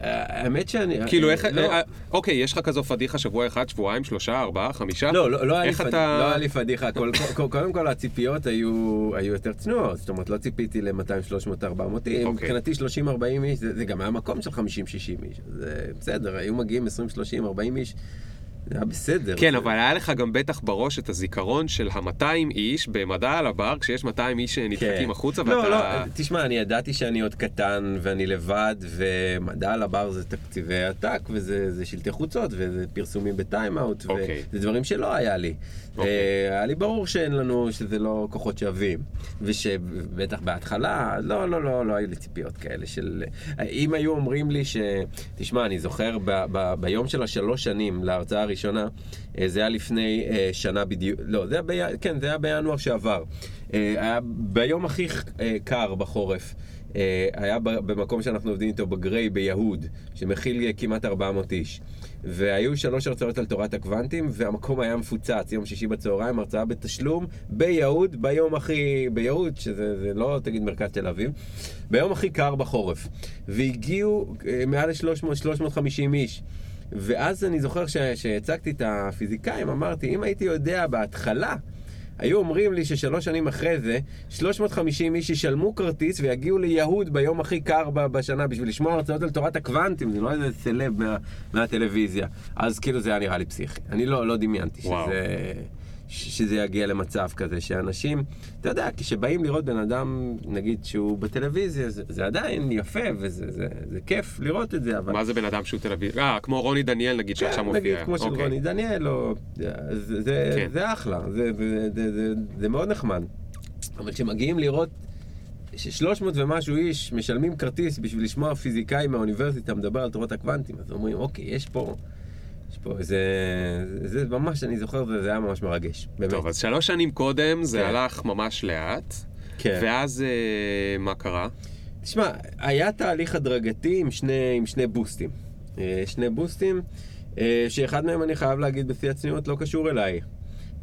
אה, האמת שאני... כאילו, איך... לא. אה, אוקיי, יש לך כזו פדיחה שבוע אחד, שבועיים, שלושה, ארבעה, חמישה? לא, לא, לא, היה לי לא היה לי פדיחה. קודם כל הציפיות היו, יותר צנועות. זאת אומרת, לא ציפיתי ל-200, 300, 400 איש. מבחינתי 30, 40 איש, זה גם היה מקום של 50, 60 איש. זה בסדר, היו מגיעים 20, 30, 40 איש. זה היה בסדר. כן. אבל היה לך גם בטח בראש את הזיכרון של ה-200 איש במדע על הבר, כשיש 200 איש שנדחקים כן. החוצה, לא, ואתה... לא, תשמע, אני ידעתי שאני עוד קטן ואני לבד, ומדע על הבר זה תקציבי עתק, וזה זה שלטי חוצות, וזה פרסומים בטיים-אאוט, אוקיי. וזה דברים שלא היה לי. אוקיי. אה, היה לי ברור שאין לנו, שזה לא כוחות שווים, ושבטח בהתחלה, לא, לא, לא, לא היו לי ציפיות כאלה של... אם היו אומרים לי ש... תשמע, אני זוכר ב, ב, ביום של השלוש שנים להרצאה הראשונה, אה, זה היה לפני אה, שנה בדיוק, לא, זה היה, בי... כן, זה היה בינואר שעבר. אה, היה ביום הכי קר בחורף. היה ב- במקום שאנחנו עובדים איתו בגריי ביהוד, שמכיל כמעט 400 איש. והיו שלוש הרצאות על תורת הקוונטים, והמקום היה מפוצץ, יום שישי בצהריים, הרצאה בתשלום, ביהוד, ביום הכי... ביהוד, שזה זה לא תגיד מרכז תל אביב, ביום הכי קר בחורף. והגיעו מעל ל-300-350 איש. ואז אני זוכר שהצגתי את הפיזיקאים, אמרתי, אם הייתי יודע בהתחלה, היו אומרים לי ששלוש שנים אחרי זה, 350 איש ישלמו כרטיס ויגיעו ליהוד ביום הכי קר בשנה בשביל לשמוע הרצאות על תורת הקוונטים, זה לא איזה סלב מה, מהטלוויזיה. אז כאילו זה היה נראה לי פסיכי. אני לא, לא דמיינתי וואו. שזה, ש- שזה יגיע למצב כזה, שאנשים, אתה יודע, כשבאים לראות בן אדם, נגיד שהוא בטלוויזיה, זה, זה עדיין יפה וזה זה, זה כיף לראות את זה, אבל... מה זה בן אדם שהוא אביב? אה, כמו רוני דניאל נגיד שעכשיו כן, מופיע. נגיד כמו של אוקיי. רוני דניאל, או... זה, זה, כן. זה אחלה, זה, זה, זה, זה, זה מאוד נחמד. אבל כשמגיעים לראות ש-300 ומשהו איש משלמים כרטיס בשביל לשמוע פיזיקאי מהאוניברסיטה מדבר על תורת הקוונטים, אז אומרים, אוקיי, יש פה... יש פה איזה... זה ממש, אני זוכר, זה, זה היה ממש מרגש, באמת. טוב, אז שלוש שנים קודם זה כן. הלך ממש לאט, כן. ואז אה, מה קרה? תשמע, היה תהליך הדרגתי עם שני, עם שני בוסטים. אה, שני בוסטים, אה, שאחד מהם, אני חייב להגיד בשיא הצניעות, לא קשור אליי.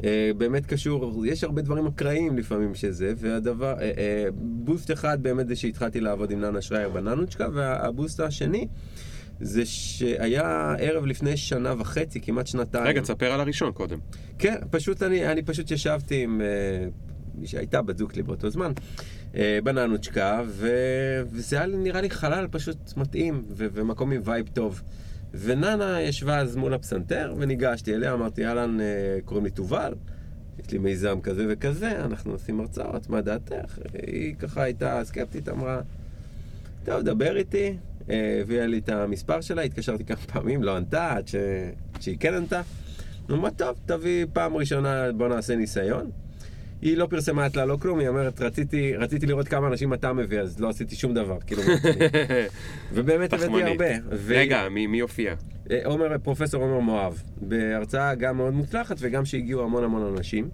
אה, באמת קשור, יש הרבה דברים אקראיים לפעמים שזה, והדבר, אה, אה, בוסט אחד באמת זה שהתחלתי לעבוד עם ננה שרייר בננוצ'קה, והבוסט השני זה שהיה ערב לפני שנה וחצי, כמעט שנתיים. רגע, תספר על הראשון קודם. כן, פשוט אני, אני פשוט ישבתי עם... אה, מי שהייתה בת זוג שלי באותו זמן, אה, בננוצ'קה, ו... וזה היה נראה לי חלל פשוט מתאים, ו... ומקום עם vibe טוב. וננה ישבה אז מול הפסנתר, וניגשתי אליה, אמרתי, אהלן, אה, קוראים לי תובל, יש לי מיזם כזה וכזה, אנחנו עושים הרצאות, מה דעתך? היא ככה הייתה סקפטית, אמרה, טוב, דבר איתי, הביאה לי את המספר שלה, התקשרתי כמה פעמים, לא ענתה, עד ש... שהיא כן ענתה. אמרה, טוב, תביא פעם ראשונה, בוא נעשה ניסיון. היא לא פרסמה אצלה לא כלום, היא אומרת, רציתי, רציתי לראות כמה אנשים אתה מביא, אז לא עשיתי שום דבר, כאילו, ובאמת הבאתי. הרבה. ו- רגע, מי מי הופיע? אה, עומר, פרופסור עומר מואב, בהרצאה גם מאוד מוצלחת וגם שהגיעו המון המון אנשים.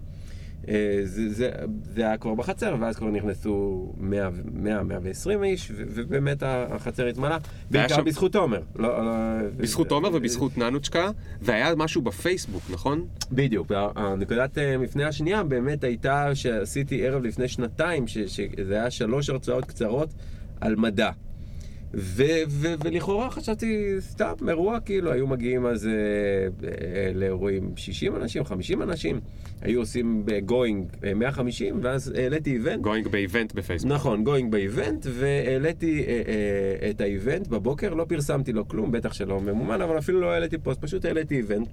אה, זה, זה, זה היה כבר בחצר, ואז כבר נכנסו 100, 100 120 איש, ו- ובאמת החצר התמלאה, והיה בעיקר שם- בזכות עומר. לא, לא, בזכות עומר ובזכות ננוצ'קה, והיה משהו בפייסבוק, נכון? בדיוק, הנקודת אה, מפנה השנייה באמת הייתה שעשיתי ערב לפני שנתיים, שזה היה שלוש הרצאות קצרות על מדע. ו- ו- ולכאורה חשבתי, סתם, אירוע כאילו, היו מגיעים אז אה, אה, לאירועים 60 אנשים, 50 אנשים, היו עושים ב going 150, ואז העליתי event. going ב event בפייסבוק. נכון, going ב event, והעליתי אה, אה, את ה event בבוקר, לא פרסמתי לו כלום, בטח שלא ממומן, אבל אפילו לא העליתי פוסט, פשוט העליתי event.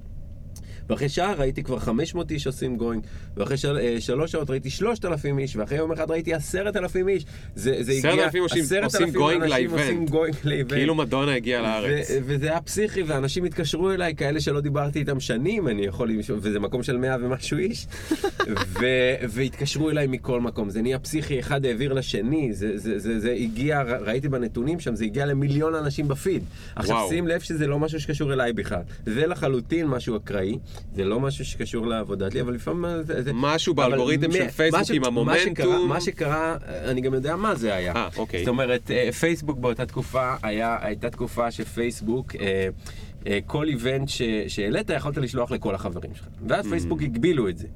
ואחרי שעה ראיתי כבר 500 איש עושים going, ואחרי של, אה, שלוש שעות ראיתי 3,000 איש, ואחרי יום אחד ראיתי 10,000 איש. זה, זה הגיע, 10,000 עושים- 10,000 עושים going ל event. עושים going ל event. כאילו מדונה הגיעה לארץ. ו- וזה היה פסיכי, ואנשים התקשרו אליי, כאלה שלא דיברתי איתם שנים, אני יכול, וזה מקום של 100 ומשהו איש, ו- והתקשרו אליי מכל מקום. זה נהיה פסיכי, אחד העביר לשני, זה, זה, זה, זה הגיע, ראיתי בנתונים שם, זה הגיע למיליון אנשים בפיד. עכשיו וואו. שים לב שזה לא משהו שקשור אליי בכלל. זה לחלוטין משהו אקראי, זה לא משהו שקשור לעבודה שלי, אבל לפעמים זה... משהו באלגוריתם של פייסבוק עם מה המומנטום. שקרה, מה שקרה, אני גם יודע מה זה היה. אה, אוקיי. זאת אומרת, אה, פייסבוק באותה תקופה, היה, הייתה תקופה שפייסבוק, אה, אה, כל איבנט ש- שהעלית, יכולת לשלוח לכל החברים שלך. ואז פייסבוק הגבילו את זה.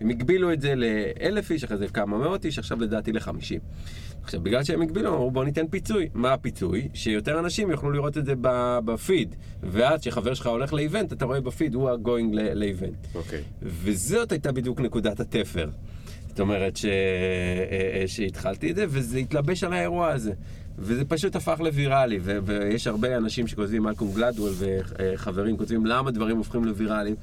הם הגבילו את זה לאלף איש, אחרי זה כמה מאות איש, עכשיו לדעתי לחמישים. עכשיו, בגלל שהם הגבילו, אמרו בוא ניתן פיצוי. מה הפיצוי? שיותר אנשים יוכלו לראות את זה בפיד. ואז כשחבר שלך הולך לאיבנט, אתה רואה בפיד, הוא הגוינג לאיבנט. אוקיי. וזאת הייתה בדיוק נקודת התפר. זאת אומרת ש... אה, אה, שהתחלתי את זה, וזה התלבש על האירוע הזה. וזה פשוט הפך לוויראלי, ו- ויש הרבה אנשים שכותבים, מלקום גלדוול וחברים כותבים למה דברים הופכים לוויראליים.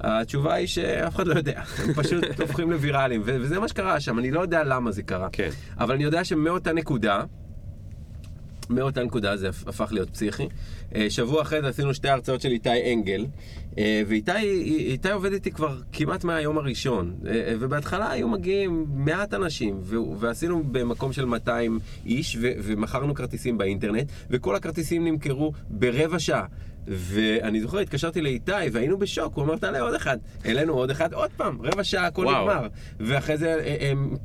התשובה היא שאף אחד לא יודע, הם פשוט הופכים לוויראליים, וזה מה שקרה שם, אני לא יודע למה זה קרה. כן. אבל אני יודע שמאותה נקודה, מאותה נקודה זה הפך להיות פסיכי. אה, שבוע אחרי זה עשינו שתי הרצאות של איתי אנגל, אה, ואיתי איתי עובד איתי כבר כמעט מהיום הראשון. אה, ובהתחלה היו מגיעים מעט אנשים, ועשינו במקום של 200 איש, ומכרנו כרטיסים באינטרנט, וכל הכרטיסים נמכרו ברבע שעה. ואני זוכר, התקשרתי לאיתי והיינו בשוק, הוא אמר, תעלה עוד אחד. העלינו עוד אחד, עוד פעם, רבע שעה, הכל וואו. נגמר. ואחרי זה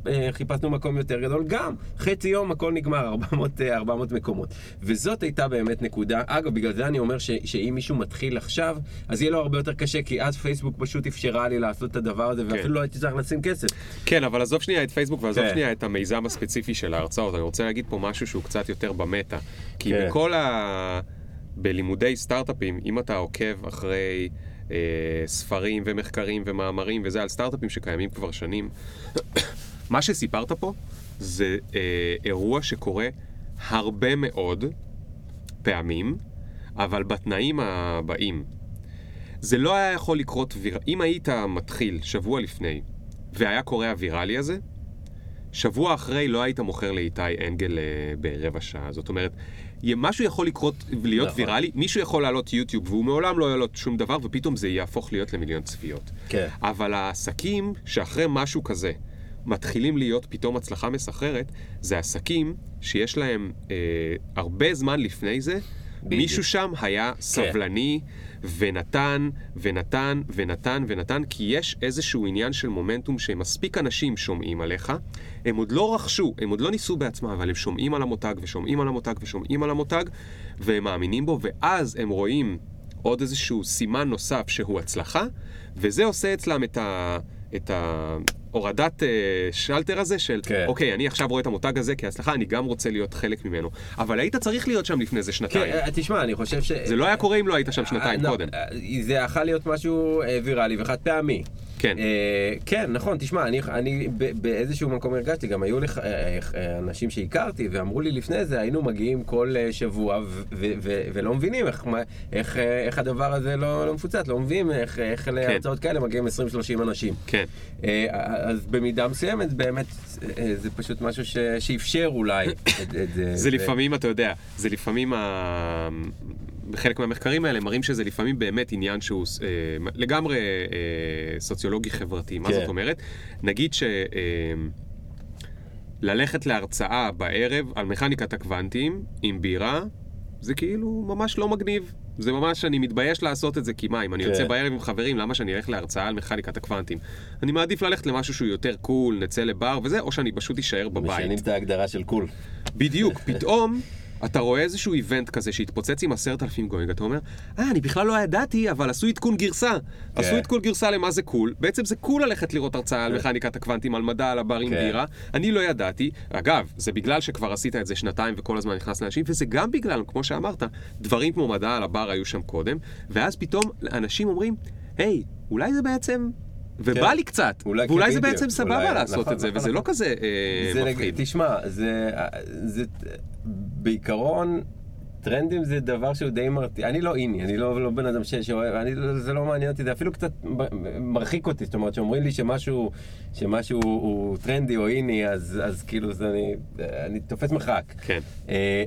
אה, חיפשנו מקום יותר גדול, גם חצי יום הכל נגמר, 400, אה, 400 מקומות. וזאת הייתה באמת נקודה. אגב, בגלל זה אני אומר ש, שאם מישהו מתחיל עכשיו, אז יהיה לו הרבה יותר קשה, כי אז פייסבוק פשוט אפשרה לי לעשות את הדבר הזה, ואפילו לא הייתי צריך לשים כסף. כן, אבל עזוב שנייה את פייסבוק ועזוב כן. שנייה את המיזם הספציפי של ההרצאות. אני רוצה להגיד פה משהו שהוא קצת יותר במטה. כי כן. בכל ה... בלימודי סטארט-אפים, אם אתה עוקב אחרי אה, ספרים ומחקרים ומאמרים וזה על סטארט-אפים שקיימים כבר שנים, מה שסיפרת פה זה אה, אירוע שקורה הרבה מאוד פעמים, אבל בתנאים הבאים. זה לא היה יכול לקרות ויר... אם היית מתחיל שבוע לפני והיה קורה הוויראלי הזה, שבוע אחרי לא היית מוכר לאיתי אנגל אה, ברבע שעה. זאת אומרת, משהו יכול לקרות ולהיות נכון. ויראלי, מישהו יכול לעלות יוטיוב והוא מעולם לא יעלות שום דבר ופתאום זה יהפוך להיות למיליון צפיות. כן. אבל העסקים שאחרי משהו כזה מתחילים להיות פתאום הצלחה מסחררת, זה עסקים שיש להם אה, הרבה זמן לפני זה, בדיוק. מישהו שם היה סבלני ונתן ונתן ונתן ונתן, כי יש איזשהו עניין של מומנטום שמספיק אנשים שומעים עליך, הם עוד לא רכשו, הם עוד לא ניסו בעצמם, אבל הם שומעים על המותג ושומעים על המותג ושומעים על המותג, והם מאמינים בו, ואז הם רואים עוד איזשהו סימן נוסף שהוא הצלחה, וזה עושה אצלם את ה... את ה... ההורדת אה, שלטר הזה של, כן. אוקיי, אני עכשיו רואה את המותג הזה כהצלחה, אני גם רוצה להיות חלק ממנו. אבל היית צריך להיות שם לפני זה כן, שנתיים. אה, תשמע, אני חושב ש... זה לא היה קורה אם לא היית שם שנתיים אה, קודם. אה, זה יכול להיות משהו ויראלי וחד פעמי. כן. אה, כן, נכון, תשמע, אני, אני באיזשהו מקום הרגשתי, גם היו לך אה, אה, אנשים שהכרתי ואמרו לי לפני זה, היינו מגיעים כל אה, שבוע ו- ו- ו- ולא מבינים איך, מה- איך, אה, איך הדבר הזה לא, לא מפוצץ, לא מבינים איך, איך להרצאות כאלה מגיעים 20-30 אנשים. כן. אה, אז במידה מסוימת באמת אה, זה פשוט משהו ש- שאפשר אולי את, את זה. זה ו- לפעמים, אתה יודע, זה לפעמים, ה... בחלק מהמחקרים האלה מראים שזה לפעמים באמת עניין שהוא אה, לגמרי אה, סוציולוגי חברתי. מה כן. זאת אומרת? נגיד ש... אה, ללכת להרצאה בערב על מכניקת הקוונטים עם בירה, זה כאילו ממש לא מגניב. זה ממש, אני מתבייש לעשות את זה, כי מה, אם אני כן. יוצא בערב עם חברים, למה שאני אלך להרצאה על מכניקת הקוונטים? אני מעדיף ללכת למשהו שהוא יותר קול, נצא לבר וזה, או שאני פשוט אשאר בבית. משנים את ההגדרה של קול. בדיוק, פתאום אתה רואה איזשהו איבנט כזה שהתפוצץ עם עשרת אלפים גויים, ואתה אומר, אה, אני בכלל לא ידעתי, אבל עשו עדכון גרסה. עשו עדכון גרסה למה זה קול. בעצם זה קול ללכת לראות הרצאה על מכניקת הקוונטים, על מדע, על הבר עם כן. בירה. אני לא ידעתי. אגב, זה בגלל שכבר עשית את זה שנתיים וכל הזמן נכנס לאנשים, וזה גם בגלל, כמו שאמרת, דברים כמו מדע על הבר היו שם קודם, ואז פתאום אנשים אומרים, היי, אולי זה בעצם... ובא כן. לי קצת, אולי ואולי כן, זה בדיוק. בעצם סבבה אולי- לעשות נכון, את זה, נכון, וזה לא נכון. כזה אה, זה מפחיד. תשמע, זה, זה בעיקרון, טרנדים זה דבר שהוא די מרתיע. אני לא איני, אני לא, לא בן אדם ש- שאוהב, אני, זה לא מעניין אותי, זה אפילו קצת מרחיק אותי. זאת אומרת, שאומרים לי שמשהו, שמשהו הוא טרנדי או איני, אז, אז כאילו זה אני, אני תופס מרחק. כן. אה,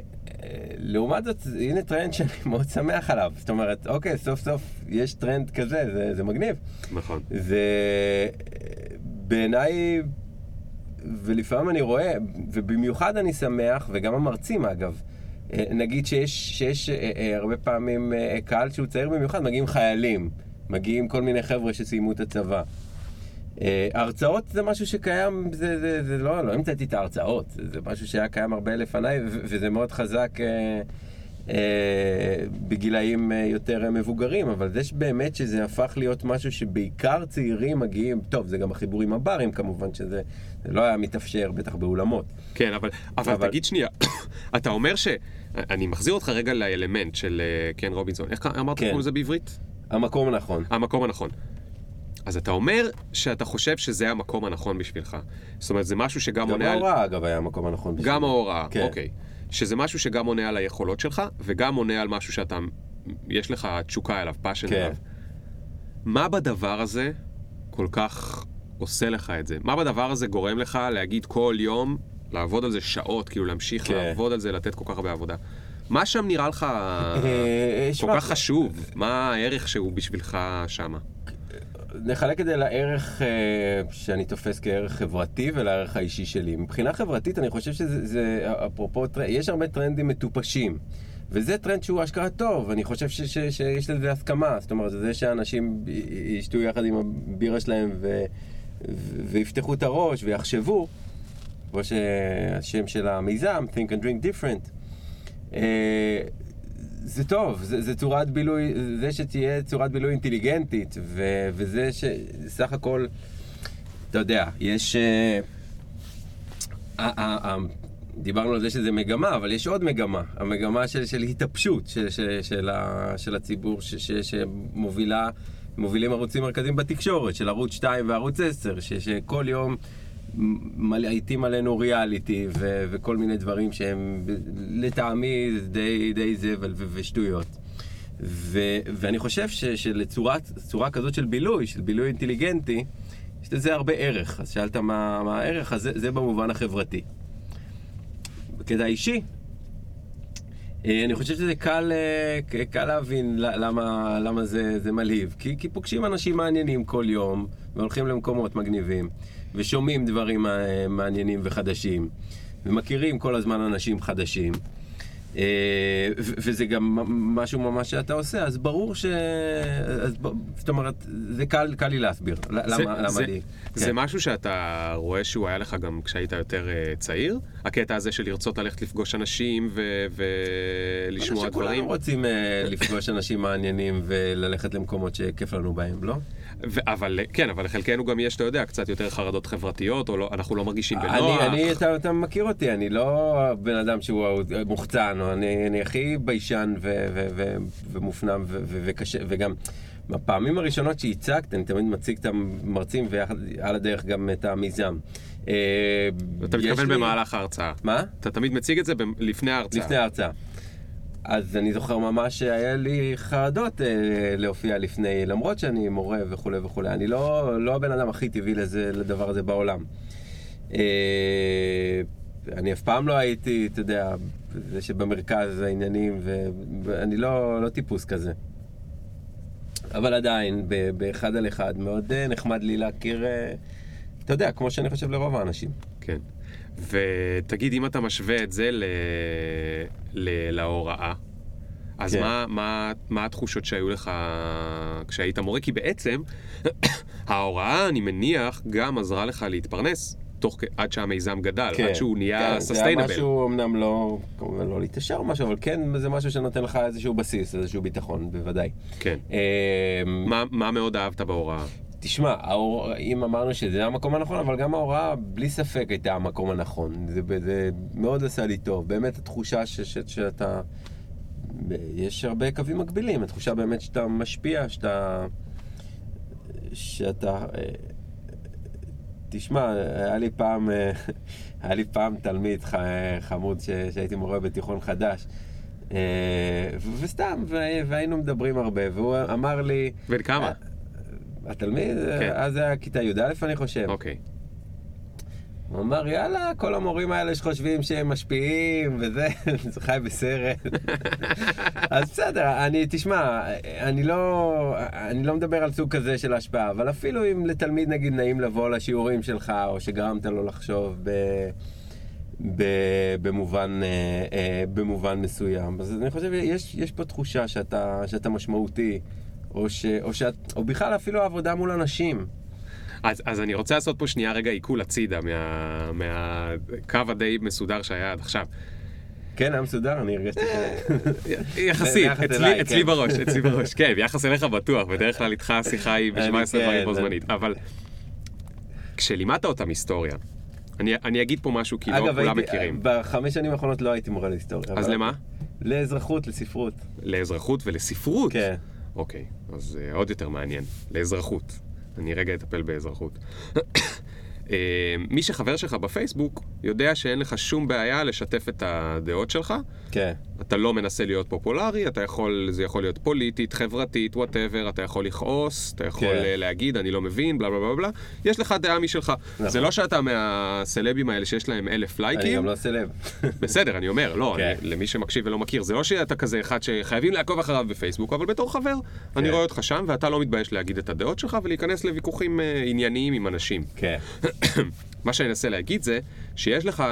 לעומת זאת, הנה טרנד שאני מאוד שמח עליו. זאת אומרת, אוקיי, סוף סוף יש טרנד כזה, זה, זה מגניב. נכון. זה בעיניי, ולפעמים אני רואה, ובמיוחד אני שמח, וגם המרצים אגב, נגיד שיש, שיש אה, אה, הרבה פעמים אה, קהל שהוא צעיר במיוחד, מגיעים חיילים, מגיעים כל מיני חבר'ה שסיימו את הצבא. אה, הרצאות זה משהו שקיים, זה, זה, זה לא, לא המצאתי את ההרצאות, זה, משהו שהיה קיים הרבה לפניי, וזה מאוד חזק אה, אה, בגילאים אה, יותר אה, מבוגרים, אבל זה באמת שזה הפך להיות משהו שבעיקר צעירים מגיעים, טוב, זה גם החיבור עם הברים כמובן, שזה זה לא היה מתאפשר, בטח באולמות. כן, אבל, אבל, אבל- תגיד שנייה, אתה אומר ש... אני מחזיר אותך רגע לאלמנט של אה, קן רובינסון. איך אמרת כן. לזה בעברית? המקום הנכון. המקום הנכון. אז אתה אומר שאתה חושב שזה המקום הנכון בשבילך. זאת אומרת, זה משהו שגם גם עונה על... ההוראה, אגב, היה המקום הנכון. בשבילי. גם ההוראה, כן. אוקיי. שזה משהו שגם עונה על היכולות שלך, וגם עונה על משהו שאתה... יש לך תשוקה אליו, passion כן. אליו. מה בדבר הזה כל כך עושה לך את זה? מה בדבר הזה גורם לך להגיד כל יום, לעבוד על זה שעות, כאילו להמשיך כן. לעבוד על זה, לתת כל כך הרבה עבודה? מה שם נראה לך אה, כל שמע, כך חשוב? מה הערך שהוא בשבילך שמה? נחלק את זה לערך אה, שאני תופס כערך חברתי ולערך האישי שלי. מבחינה חברתית אני חושב שזה, זה, אפרופו, יש הרבה טרנדים מטופשים. וזה טרנד שהוא אשכרה טוב, אני חושב ש, ש, שיש לזה הסכמה. זאת אומרת, זה שאנשים ישתו יחד עם הבירה שלהם ו, ו, ויפתחו את הראש ויחשבו, כמו שהשם של המיזם, Think and Drink Different. אה, זה טוב, זה, זה צורת בילוי, זה שתהיה צורת בילוי אינטליגנטית, ו, וזה שסך הכל, אתה יודע, יש... אה, ה- ה- ה- דיברנו על זה שזה מגמה, אבל יש עוד מגמה, המגמה של, של התאפשות של, של, של, ה, של הציבור ש, ש, שמובילה, מובילים ערוצים מרכזיים בתקשורת, של ערוץ 2 וערוץ 10, ש, שכל יום מלעיטים עלינו ריאליטי ו, וכל מיני דברים שהם לטעמי די, די זבל ו, ושטויות. ו, ואני חושב ש, שלצורה כזאת של בילוי, של בילוי אינטליגנטי, יש לזה הרבה ערך. אז שאלת מה, מה הערך, אז זה, זה במובן החברתי. בקטע האישי, אה, אני חושב שזה קל, אה, קל להבין למה, למה זה, זה מלהיב. כי, כי פוגשים אנשים מעניינים כל יום, והולכים למקומות מגניבים, ושומעים דברים אה, מעניינים וחדשים, ומכירים כל הזמן אנשים חדשים. אה, וזה גם משהו ממש שאתה עושה, אז ברור ש... אז ב- זאת אומרת, זה קל, קל לי להסביר. ל- זה- למה, למה זה- לי. זה כן. משהו שאתה רואה שהוא היה לך גם כשהיית יותר אה, צעיר? הקטע הזה של לרצות ללכת לפגוש אנשים ו- ולשמוע אני חושב דברים? שכולנו רוצים לפגוש אנשים מעניינים וללכת למקומות שכיף לנו בהם, לא? ו- אבל כן, אבל לחלקנו גם יש, אתה יודע, קצת יותר חרדות חברתיות, או לא, אנחנו לא מרגישים בנוח. אני, אני, אתה, אתה מכיר אותי, אני לא בן אדם שהוא מוחצן, או אני, אני הכי ביישן ו, ו, ו, ומופנם ו, ו, וקשה, וגם בפעמים הראשונות שהצגת, אני תמיד מציג את המרצים ועל הדרך גם את המיזם. אה, אתה מתכוון לי- במהלך ההרצאה. מה? אתה תמיד מציג את זה ב- לפני ההרצאה. לפני ההרצאה. אז אני זוכר ממש שהיה לי חרדות אה, להופיע לפני, למרות שאני מורה וכולי וכולי. אני לא, לא הבן אדם הכי טבעי לזה, לדבר הזה בעולם. אה, אני אף פעם לא הייתי, אתה יודע, זה שבמרכז העניינים, ואני לא, לא טיפוס כזה. אבל עדיין, ב- באחד על אחד, מאוד אה, נחמד לי להכיר, אה, אתה יודע, כמו שאני חושב לרוב האנשים. כן. ותגיד, אם אתה משווה את זה ל... ל... להוראה, אז כן. מה, מה, מה התחושות שהיו לך כשהיית מורה? כי בעצם ההוראה, אני מניח, גם עזרה לך להתפרנס תוך. עד שהמיזם גדל, עד שהוא נהיה כן, זה היה סוסטיינבל. משהו, אמנם לא, כמובן לא להתעשר או משהו, אבל כן, זה משהו שנותן לך איזשהו בסיס, איזשהו ביטחון, בוודאי. כן. אה, מה, מה מאוד אהבת בהוראה? תשמע, ההור... אם אמרנו שזה המקום הנכון, אבל גם ההוראה, בלי ספק, הייתה המקום הנכון. זה, זה מאוד עשה לי טוב. באמת התחושה ש, ש, שאתה... יש הרבה קווים מקבילים. התחושה באמת שאתה משפיע, שאתה... שאתה... אה, תשמע, היה לי פעם, אה, היה לי פעם תלמיד ח, חמוד ש, שהייתי מורה בתיכון חדש. אה, וסתם, והיינו מדברים הרבה, והוא אמר לי... בן כמה? התלמיד, כן. אז זה היה כיתה י"א אני חושב. אוקיי. הוא אמר, יאללה, כל המורים האלה שחושבים שהם משפיעים וזה, זה חי בסרט. אז בסדר, אני, תשמע, אני לא, אני לא מדבר על סוג כזה של השפעה, אבל אפילו אם לתלמיד נגיד נעים לבוא לשיעורים שלך, או שגרמת לו לחשוב ב... ב, במובן, אה, אה, במובן מסוים. אז אני חושב, יש, יש פה תחושה שאתה, שאתה משמעותי, או, ש, או, שאת, או בכלל אפילו עבודה מול אנשים. אז, אז אני רוצה לעשות פה שנייה רגע עיכול הצידה מה, מהקו הדי מסודר שהיה עד עכשיו. כן, היה מסודר, אני הרגשתי ש... יחסית, ביחס אצלי, אליי, אצלי כן. בראש, אצלי בראש, כן, ביחס אליך בטוח, בדרך כלל איתך השיחה היא אני- ב-17 דברים כן, בו זה- זמנית, אבל כשלימדת אותם היסטוריה, אני, אני אגיד פה משהו כי לא אגב, כולם הייתי- מכירים, בחמש שנים האחרונות לא הייתי מורה להיסטוריה. אז אבל- למה? לאזרחות, לספרות. לאזרחות ולספרות? כן. אוקיי, אז אה, עוד יותר מעניין, לאזרחות. אני רגע אטפל באזרחות. אה, מי שחבר שלך בפייסבוק יודע שאין לך שום בעיה לשתף את הדעות שלך. כן. אתה לא מנסה להיות פופולרי, אתה יכול, זה יכול להיות פוליטית, חברתית, whatever, אתה יכול לכעוס, אתה יכול כן. אה, להגיד, אני לא מבין, בלה בלה בלה בלה, יש לך דעה משלך. נכון. זה לא שאתה מהסלבים האלה שיש להם אלף אני לייקים, גם לא סלב. בסדר, אני אומר, לא, כן. אני, למי שמקשיב ולא מכיר, זה לא שאתה כזה אחד שחייבים לעקוב אחריו בפייסבוק, אבל בתור חבר, אני כן. רואה אותך שם, ואתה לא מתבייש להגיד את הדעות שלך ולהיכנס לוויכוחים אה, ענייניים עם אנשים. כן. מה שאני אנסה להגיד זה, שיש לך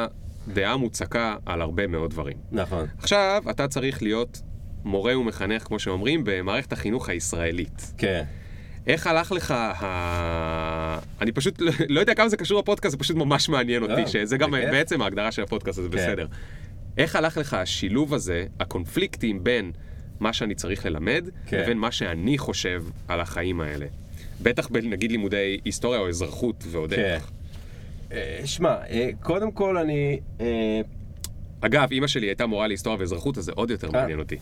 דעה מוצקה על הרבה מאוד דברים. נכון. עכשיו, אתה צריך להיות מורה ומחנך, כמו שאומרים, במערכת החינוך הישראלית. כן. איך הלך לך ה... אני פשוט לא- לא יודע כמה זה קשור לפודקאסט, זה פשוט ממש מעניין אותי, לא, שזה גם בכיף. בעצם ההגדרה של הפודקאסט, זה כן. בסדר. איך הלך לך השילוב הזה, הקונפליקטים בין מה שאני צריך ללמד, כן. לבין מה שאני חושב על החיים האלה? בטח בנגיד לימודי היסטוריה או אזרחות ועוד כן. איך. אה, שמע, אה, קודם כל אני... אה, אגב, אימא שלי הייתה מורה להיסטוריה ואזרחות, אז זה עוד יותר מעניין אותי.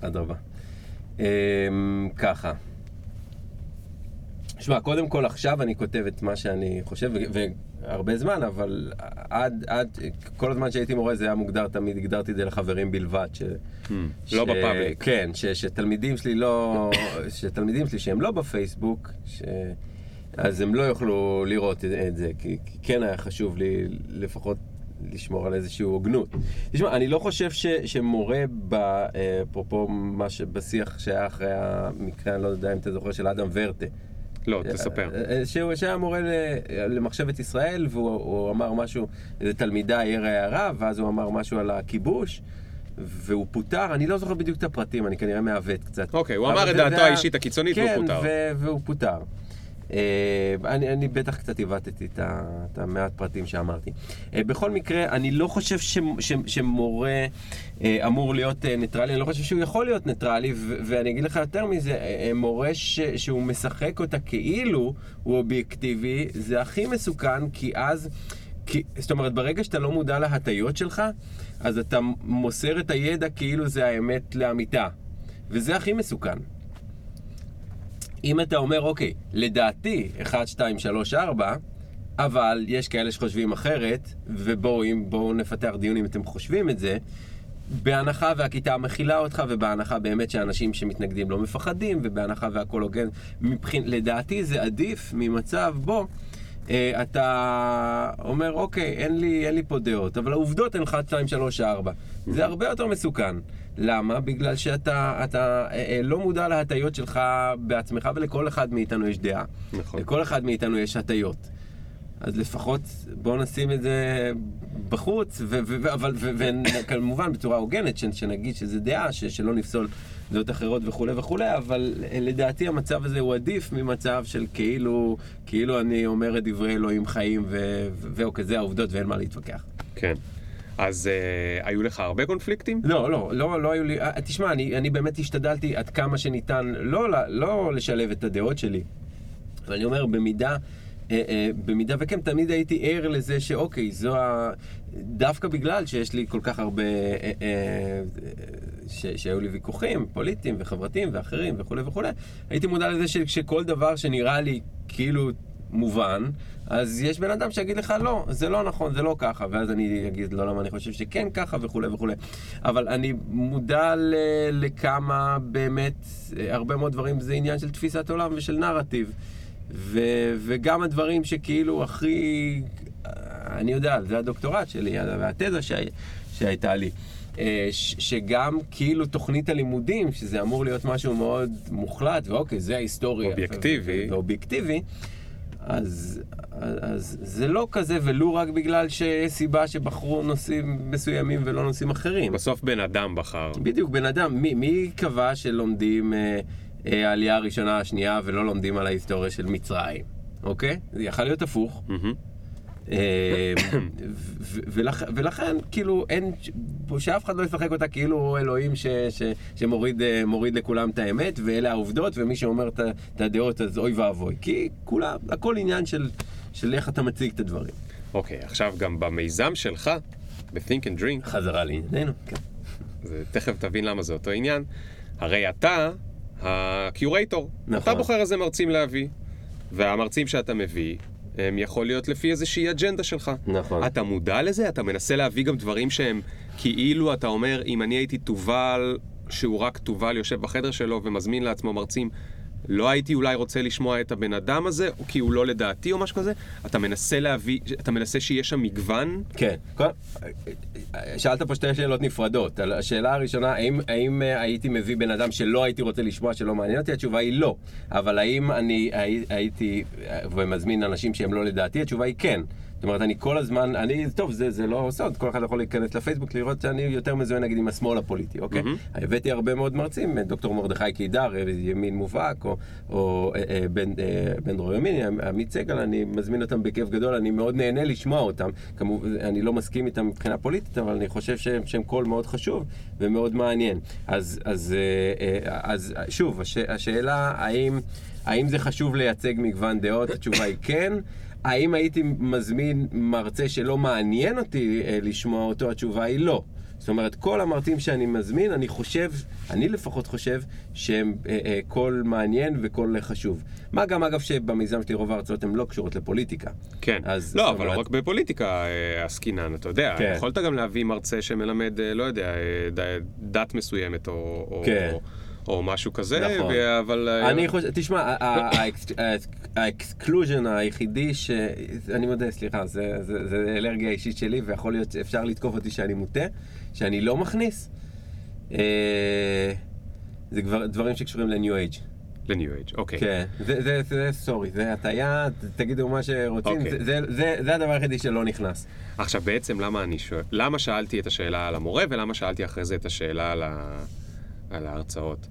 אדרבה. ככה. שמע, קודם כל עכשיו אני כותב את מה שאני חושב, והרבה זמן, אבל עד, עד, כל הזמן שהייתי מורה זה היה מוגדר, תמיד הגדרתי את זה לחברים בלבד. ש, לא בפאבליק. כן, ש, שתלמידים שלי לא, שתלמידים שלי שהם לא בפייסבוק, ש, אז הם לא יוכלו לראות את, זה, כי, כי כן היה חשוב לי לפחות לשמור על איזושהי הוגנות. תשמע, אני לא חושב ש, שמורה, אה, אפרופו מה שבשיח שהיה אחרי המקרה, אני לא יודע אם אתה זוכר, של אדם ורטה. לא, תספר. אה, אה, שהוא שהיה מורה למחשבת ישראל, והוא הוא אמר משהו, איזה תלמידה העירה הערה, ואז הוא אמר משהו על הכיבוש, והוא פוטר, אני לא זוכר בדיוק את הפרטים, אני כנראה מעוות קצת. אוקיי, הוא אבל אמר את דעתו האישית הקיצונית והוא פוטר. כן, והוא פוטר. אה, אני, אני בטח קצת עיוותתי את, את המעט פרטים שאמרתי. אה, בכל מקרה, אני לא חושב ש, ש, שמורה אה, אמור להיות ניטרלי, אני לא חושב שהוא יכול להיות ניטרלי, ו, ואני אגיד לך יותר מזה, מורה ש, שהוא משחק אותה כאילו הוא אובייקטיבי, זה הכי מסוכן, כי אז... כי, זאת אומרת, ברגע שאתה לא מודע להטיות שלך, אז אתה מוסר את הידע כאילו זה האמת לאמיתה. וזה הכי מסוכן. אם אתה אומר, אוקיי, לדעתי, 1, 2, 3, 4, אבל יש כאלה שחושבים אחרת, ובואו נפתח דיון אם אתם חושבים את זה, בהנחה והכיתה מכילה אותך, ובהנחה באמת שאנשים שמתנגדים לא מפחדים, ובהנחה והכל הוגן, מבחין, לדעתי זה עדיף ממצב בו אה, אתה אומר, אוקיי, אין לי, אין לי פה דעות, אבל העובדות הן 1, 2, 3, 4. זה הרבה יותר מסוכן. למה? בגלל שאתה אתה, אה, אה, לא מודע להטיות שלך בעצמך, ולכל אחד מאיתנו יש דעה. נכון. לכל אחד מאיתנו יש הטיות. אז לפחות בואו נשים את זה בחוץ, וכמובן בצורה הוגנת, שנגיד שזה דעה, שלא נפסול דעות אחרות וכולי וכולי, אבל לדעתי המצב הזה הוא עדיף ממצב של כאילו, כאילו אני אומר את דברי אלוהים חיים, וזהו, כזה העובדות ואין מה להתווכח. כן. אז uh, היו לך הרבה קונפליקטים? לא, לא, לא, לא היו לי... Uh, תשמע, אני, אני באמת השתדלתי עד כמה שניתן לא, לא לשלב את הדעות שלי. ואני אומר, במידה... Uh, uh, במידה וכן, תמיד הייתי ער לזה שאוקיי, זו ה... דווקא בגלל שיש לי כל כך הרבה... Uh, uh, ש... שהיו לי ויכוחים פוליטיים וחברתיים ואחרים וכולי וכולי, הייתי מודע לזה. שכל דבר שנראה לי כאילו מובן, אז יש בן אדם שיגיד לך, לא, זה לא נכון, זה לא ככה, ואז אני אגיד, לא, למה אני חושב שכן ככה וכולי וכולי. אבל אני מודע ל- לכמה באמת, הרבה מאוד דברים זה עניין של תפיסת עולם ושל נרטיב. ו- וגם הדברים שכאילו הכי, אני יודע, זה הדוקטורט שלי, והתזה שהי- שהייתה לי. אה, שגם כאילו תוכנית הלימודים, שזה אמור להיות משהו מאוד מוחלט, ואוקיי, זה ההיסטוריה. אובייקטיבי. ואובייקטיבי. אז, אז זה לא כזה, ולו רק בגלל שיש סיבה שבחרו נושאים מסוימים ולא נושאים אחרים. בסוף בן אדם בחר. בדיוק, בן אדם. מי, מי קבע שלומדים אה, אה, העלייה הראשונה, השנייה, ולא לומדים על ההיסטוריה של מצרים? אוקיי? זה יכול להיות הפוך. Mm-hmm. ולכן, כאילו, אין, שאף אחד לא ישחק אותה כאילו הוא אלוהים ש, ש, שמוריד אה, לכולם את האמת, ואלה העובדות, ומי שאומר את הדעות אז אוי ואבוי. כי כולם, הכל עניין של, של איך אתה מציג את הדברים. אוקיי, okay, עכשיו גם במיזם שלך, ב-Think and Drink. חזרה לענייננו, כן. תכף תבין למה זה אותו עניין. הרי אתה הקיורייטור. נכון. אתה בוחר איזה מרצים להביא, והמרצים שאתה מביא, יכול להיות לפי איזושהי אג'נדה שלך. נכון. אתה מודע לזה? אתה מנסה להביא גם דברים שהם כאילו אתה אומר, אם אני הייתי תובל, שהוא רק תובל יושב בחדר שלו ומזמין לעצמו מרצים, לא הייתי אולי רוצה לשמוע את הבן אדם הזה, כי הוא לא לדעתי או משהו כזה, אתה מנסה להביא, אתה מנסה שיהיה שם מגוון? כן. שאלת פה שתי שאלות נפרדות. השאלה הראשונה, האם, האם אה, הייתי מביא בן אדם שלא הייתי רוצה לשמוע, שלא מעניין אותי? התשובה היא לא. אבל האם אני הייתי אה, ומזמין אנשים שהם לא לדעתי? התשובה היא כן. זאת אומרת, אני כל הזמן, אני, טוב, זה, זה לא סוד, כל אחד יכול להיכנס לפייסבוק לראות שאני יותר מזוהה נגיד עם השמאל הפוליטי, אוקיי? Mm-hmm. הבאתי הרבה מאוד מרצים, דוקטור מרדכי קידר, ימין מובהק, או, או אה, אה, בן, אה, בן דרור ימין, עמית סגל, אני מזמין אותם בכיף גדול, אני מאוד נהנה לשמוע אותם. כמובן, אני לא מסכים איתם מבחינה פוליטית, אבל אני חושב שהם, שהם קול מאוד חשוב ומאוד מעניין. אז, אז, אה, אה, אז שוב, הש, השאלה האם... האם זה חשוב לייצג מגוון דעות? התשובה היא כן. האם הייתי מזמין מרצה שלא מעניין אותי אה, לשמוע אותו? התשובה היא לא. זאת אומרת, כל המרצים שאני מזמין, אני חושב, אני לפחות חושב, שהם אה, אה, קול מעניין וקול חשוב. מה גם, אגב, שבמיזם שלי רוב ההרצאות הן לא קשורות לפוליטיקה. כן. אז, לא, אבל אומרת... לא רק בפוליטיקה אה, עסקינן, אתה יודע. כן. יכולת גם להביא מרצה שמלמד, אה, לא יודע, אה, דת מסוימת, או... כן. או... או משהו כזה, נכון. אבל... אה, אני חושב, תשמע, ה exclusion היחידי ש... אני מודה, סליחה, זה, זה, זה אלרגיה אישית שלי, ויכול להיות שאפשר לתקוף אותי שאני מוטה, שאני לא מכניס. אה, זה כבר דברים שקשורים לניו אייג'. לניו אייג', אוקיי. כן, זה, זה, זה, סורי, זה הטעיה, תגידו מה שרוצים, אוקיי. זה, זה, זה, זה הדבר היחידי שלא נכנס. עכשיו בעצם למה אני שואל, למה שאלתי את השאלה על המורה ולמה שאלתי אחרי זה את השאלה על, ה, על ההרצאות?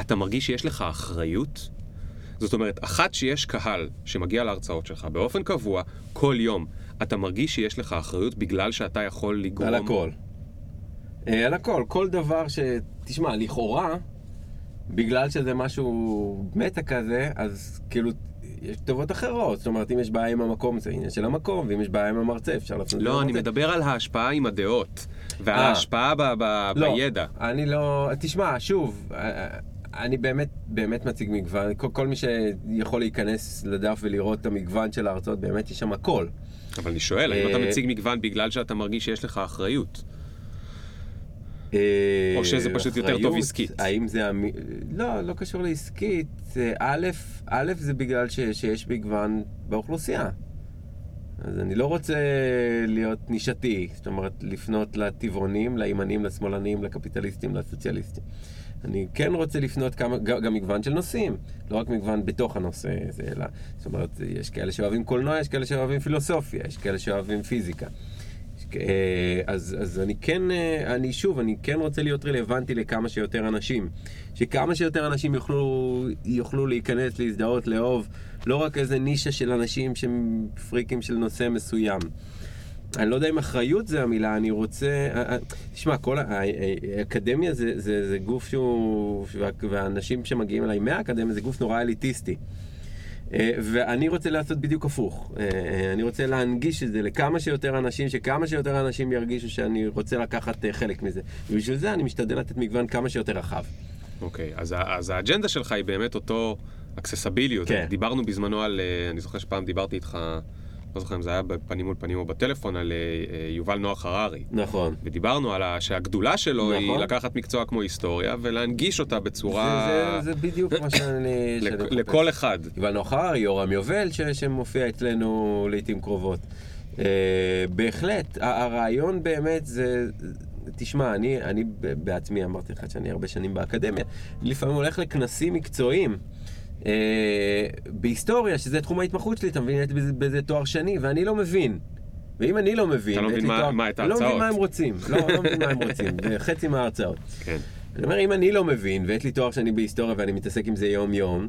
אתה מרגיש שיש לך אחריות זאת אומרת, אחת שיש קהל שמגיע להרצאות שלך באופן קבוע, כל יום, אתה מרגיש שיש לך אחריות בגלל שאתה יכול לגרום... על הכל. אה, על הכל, כל דבר ש... תשמע, לכאורה, בגלל שזה משהו מטה כזה, אז כאילו, יש כתובות אחרות. זאת אומרת, אם יש בעיה עם המקום, זה עניין של המקום, ואם יש בעיה עם המרצה, אפשר זה לא, אני. מדבר על ההשפעה עם הדעות, אה. ההשפעה ב- ב- לא, בידע. אני לא... תשמע, שוב, אה, אני באמת, באמת מציג מגוון. כל, כל מי שיכול להיכנס לדף ולראות את המגוון של ההרצאות, באמת יש שם הכל. אבל אני שואל, האם אתה אה, מציג מגוון בגלל שאתה מרגיש שיש לך אחריות? אה, או שזה פשוט יותר טוב אחריות, עסקית? האם זה... המ- לא, לא קשור לעסקית. אה, א', א', זה בגלל ש, שיש מגוון באוכלוסייה. אז אני לא רוצה להיות נישתי, זאת אומרת, לפנות לטבעונים, לימנים, לשמאלנים, לקפיטליסטים, לסוציאליסטים. אני כן רוצה לפנות כמה, גם, מגוון של נושאים, לא רק מגוון בתוך הנושא, זה, אלא, זאת אומרת, יש כאלה שאוהבים קולנוע, יש כאלה שאוהבים פילוסופיה, יש כאלה שאוהבים פיזיקה. אה, אז, אז אני כן, אה, אני שוב, אני כן רוצה להיות רלוונטי לכמה שיותר אנשים. שכמה שיותר אנשים יוכלו, יוכלו להיכנס, להזדהות, לאהוב, לא רק איזה נישה של אנשים שהם פריקים של נושא מסוים. אני לא יודע אם אחריות זה המילה, אני רוצה... אה, אה, תשמע, כל האקדמיה זה, זה, זה גוף שהוא... וה- והאנשים שמגיעים אליי מהאקדמיה זה גוף נורא אליטיסטי. אה, ואני רוצה לעשות בדיוק הפוך. אני רוצה להנגיש את זה לכמה שיותר אנשים, שכמה שיותר אנשים ירגישו שאני רוצה לקחת חלק מזה. ובשביל זה אני משתדל לתת מגוון כמה שיותר רחב. אוקיי, אז, ה- אז האג'נדה שלך היא באמת אותו אקססביליות. כן. דיברנו בזמנו על, אני זוכר שפעם דיברתי איתך, לא זוכר אם זה היה בפנים מול פנים או בטלפון, על אה, אה, יובל נוח הררי. נכון. ודיברנו על. שהגדולה שלו היא נכון. לקחת מקצוע כמו היסטוריה ולהנגיש אותה בצורה... זה, זה, זה בדיוק מה שאני... לכ-. לכל אחד. יובל נוחר, יורם יובל, ש, שמופיע אצלנו לעיתים קרובות. Uh, בהחלט, הרעיון באמת זה... תשמע, אני, אני בעצמי אמרתי לך שאני הרבה שנים באקדמיה, לפעמים הולך לכנסים מקצועיים. Uh, בהיסטוריה, שזה תחום ההתמחות שלי, אתה מבין, הייתי בזה, תואר שני, ואני לא מבין. ואם אני לא מבין, אתה לא מבין מה- את אני לא מבין ההרצאות. מה הם רוצים. לא, לא מבין מה הם רוצים, זה חצי מההרצאות. כן. אני אומר, אם אני לא מבין, ויש לי תואר שני בהיסטוריה ואני מתעסק עם זה יום-יום,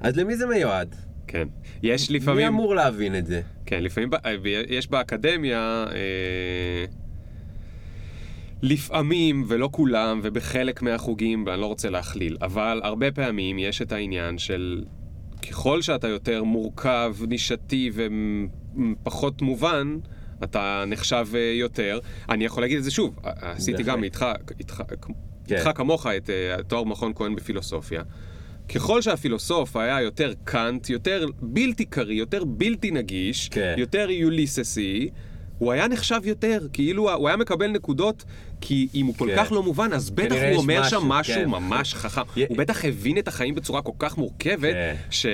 אז למי זה מיועד? כן. יש מי לפעמים... אמור להבין את זה? כן, לפעמים ב- אה, יש באקדמיה, אה, לפעמים, ולא כולם, ובחלק מהחוגים, ואני לא רוצה להכליל, אבל הרבה פעמים יש את העניין של ככל שאתה יותר מורכב, נישתי ופחות מובן, אתה נחשב אה, יותר. אני יכול להגיד את זה שוב, עשיתי. גם איתך, איתך, כן. איתך כמוך את אה, תואר מכון כהן בפילוסופיה. ככל שהפילוסוף היה יותר קאנט, יותר בלתי קריא, יותר בלתי נגיש, כן. יותר יוליססי, הוא היה נחשב יותר, כאילו הוא היה מקבל נקודות, כי אם הוא כל כן. כך לא מובן, אז בטח הוא אומר משהו, שם משהו כן. ממש חכם. י- הוא בטח הבין את החיים בצורה כל כך מורכבת, כן. ש...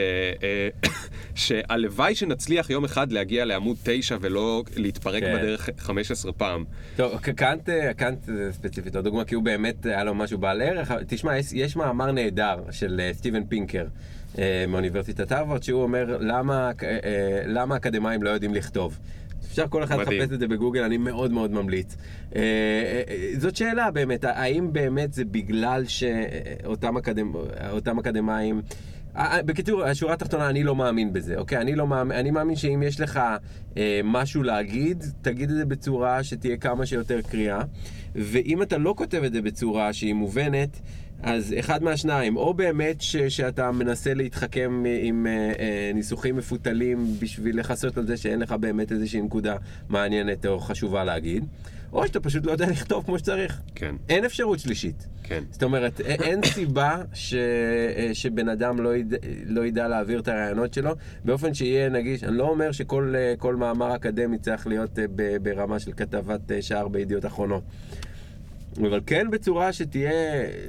אה, שהלוואי שנצליח יום אחד להגיע לעמוד 9 ולא להתפרק כן. בדרך 15 פעם. טוב, קאנט, אה, קאנט זה ספציפית עוד דוגמה, כי הוא באמת היה לו משהו בעל ערך. תשמע, יש, יש מאמר נהדר של אה, סטיבן פינקר אה, מאוניברסיטת הרווארד, שהוא אומר, למה, אה, אה, למה אקדמאים לא יודעים לכתוב? אפשר כל אחד. לחפש את זה בגוגל, אני מאוד מאוד ממליץ. אה, אה, אה, זאת שאלה באמת, האם באמת זה בגלל שאותם אקדמ... אקדמאים... בקיצור, השורה התחתונה, אני לא מאמין בזה, אוקיי? אני לא מאמין, אני מאמין שאם יש לך אה, משהו להגיד, תגיד את זה בצורה שתהיה כמה שיותר קריאה. ואם אתה לא כותב את זה בצורה שהיא מובנת, אז אחד מהשניים, או באמת ש, שאתה מנסה להתחכם עם אה, אה, ניסוחים מפותלים בשביל לכסות על זה שאין לך באמת איזושהי נקודה מעניינת או חשובה להגיד, או שאתה פשוט לא יודע לכתוב כמו שצריך. כן, אין אפשרות שלישית. כן. זאת אומרת, אין סיבה ש, אה, שבן אדם לא ידע, לא ידע להעביר את הרעיונות שלו באופן שיהיה נגיש. אני לא אומר שכל אה, מאמר אקדמי צריך להיות אה, ברמה של כתבת אה, שער בידיעות אחרונות. אבל כן בצורה שתהיה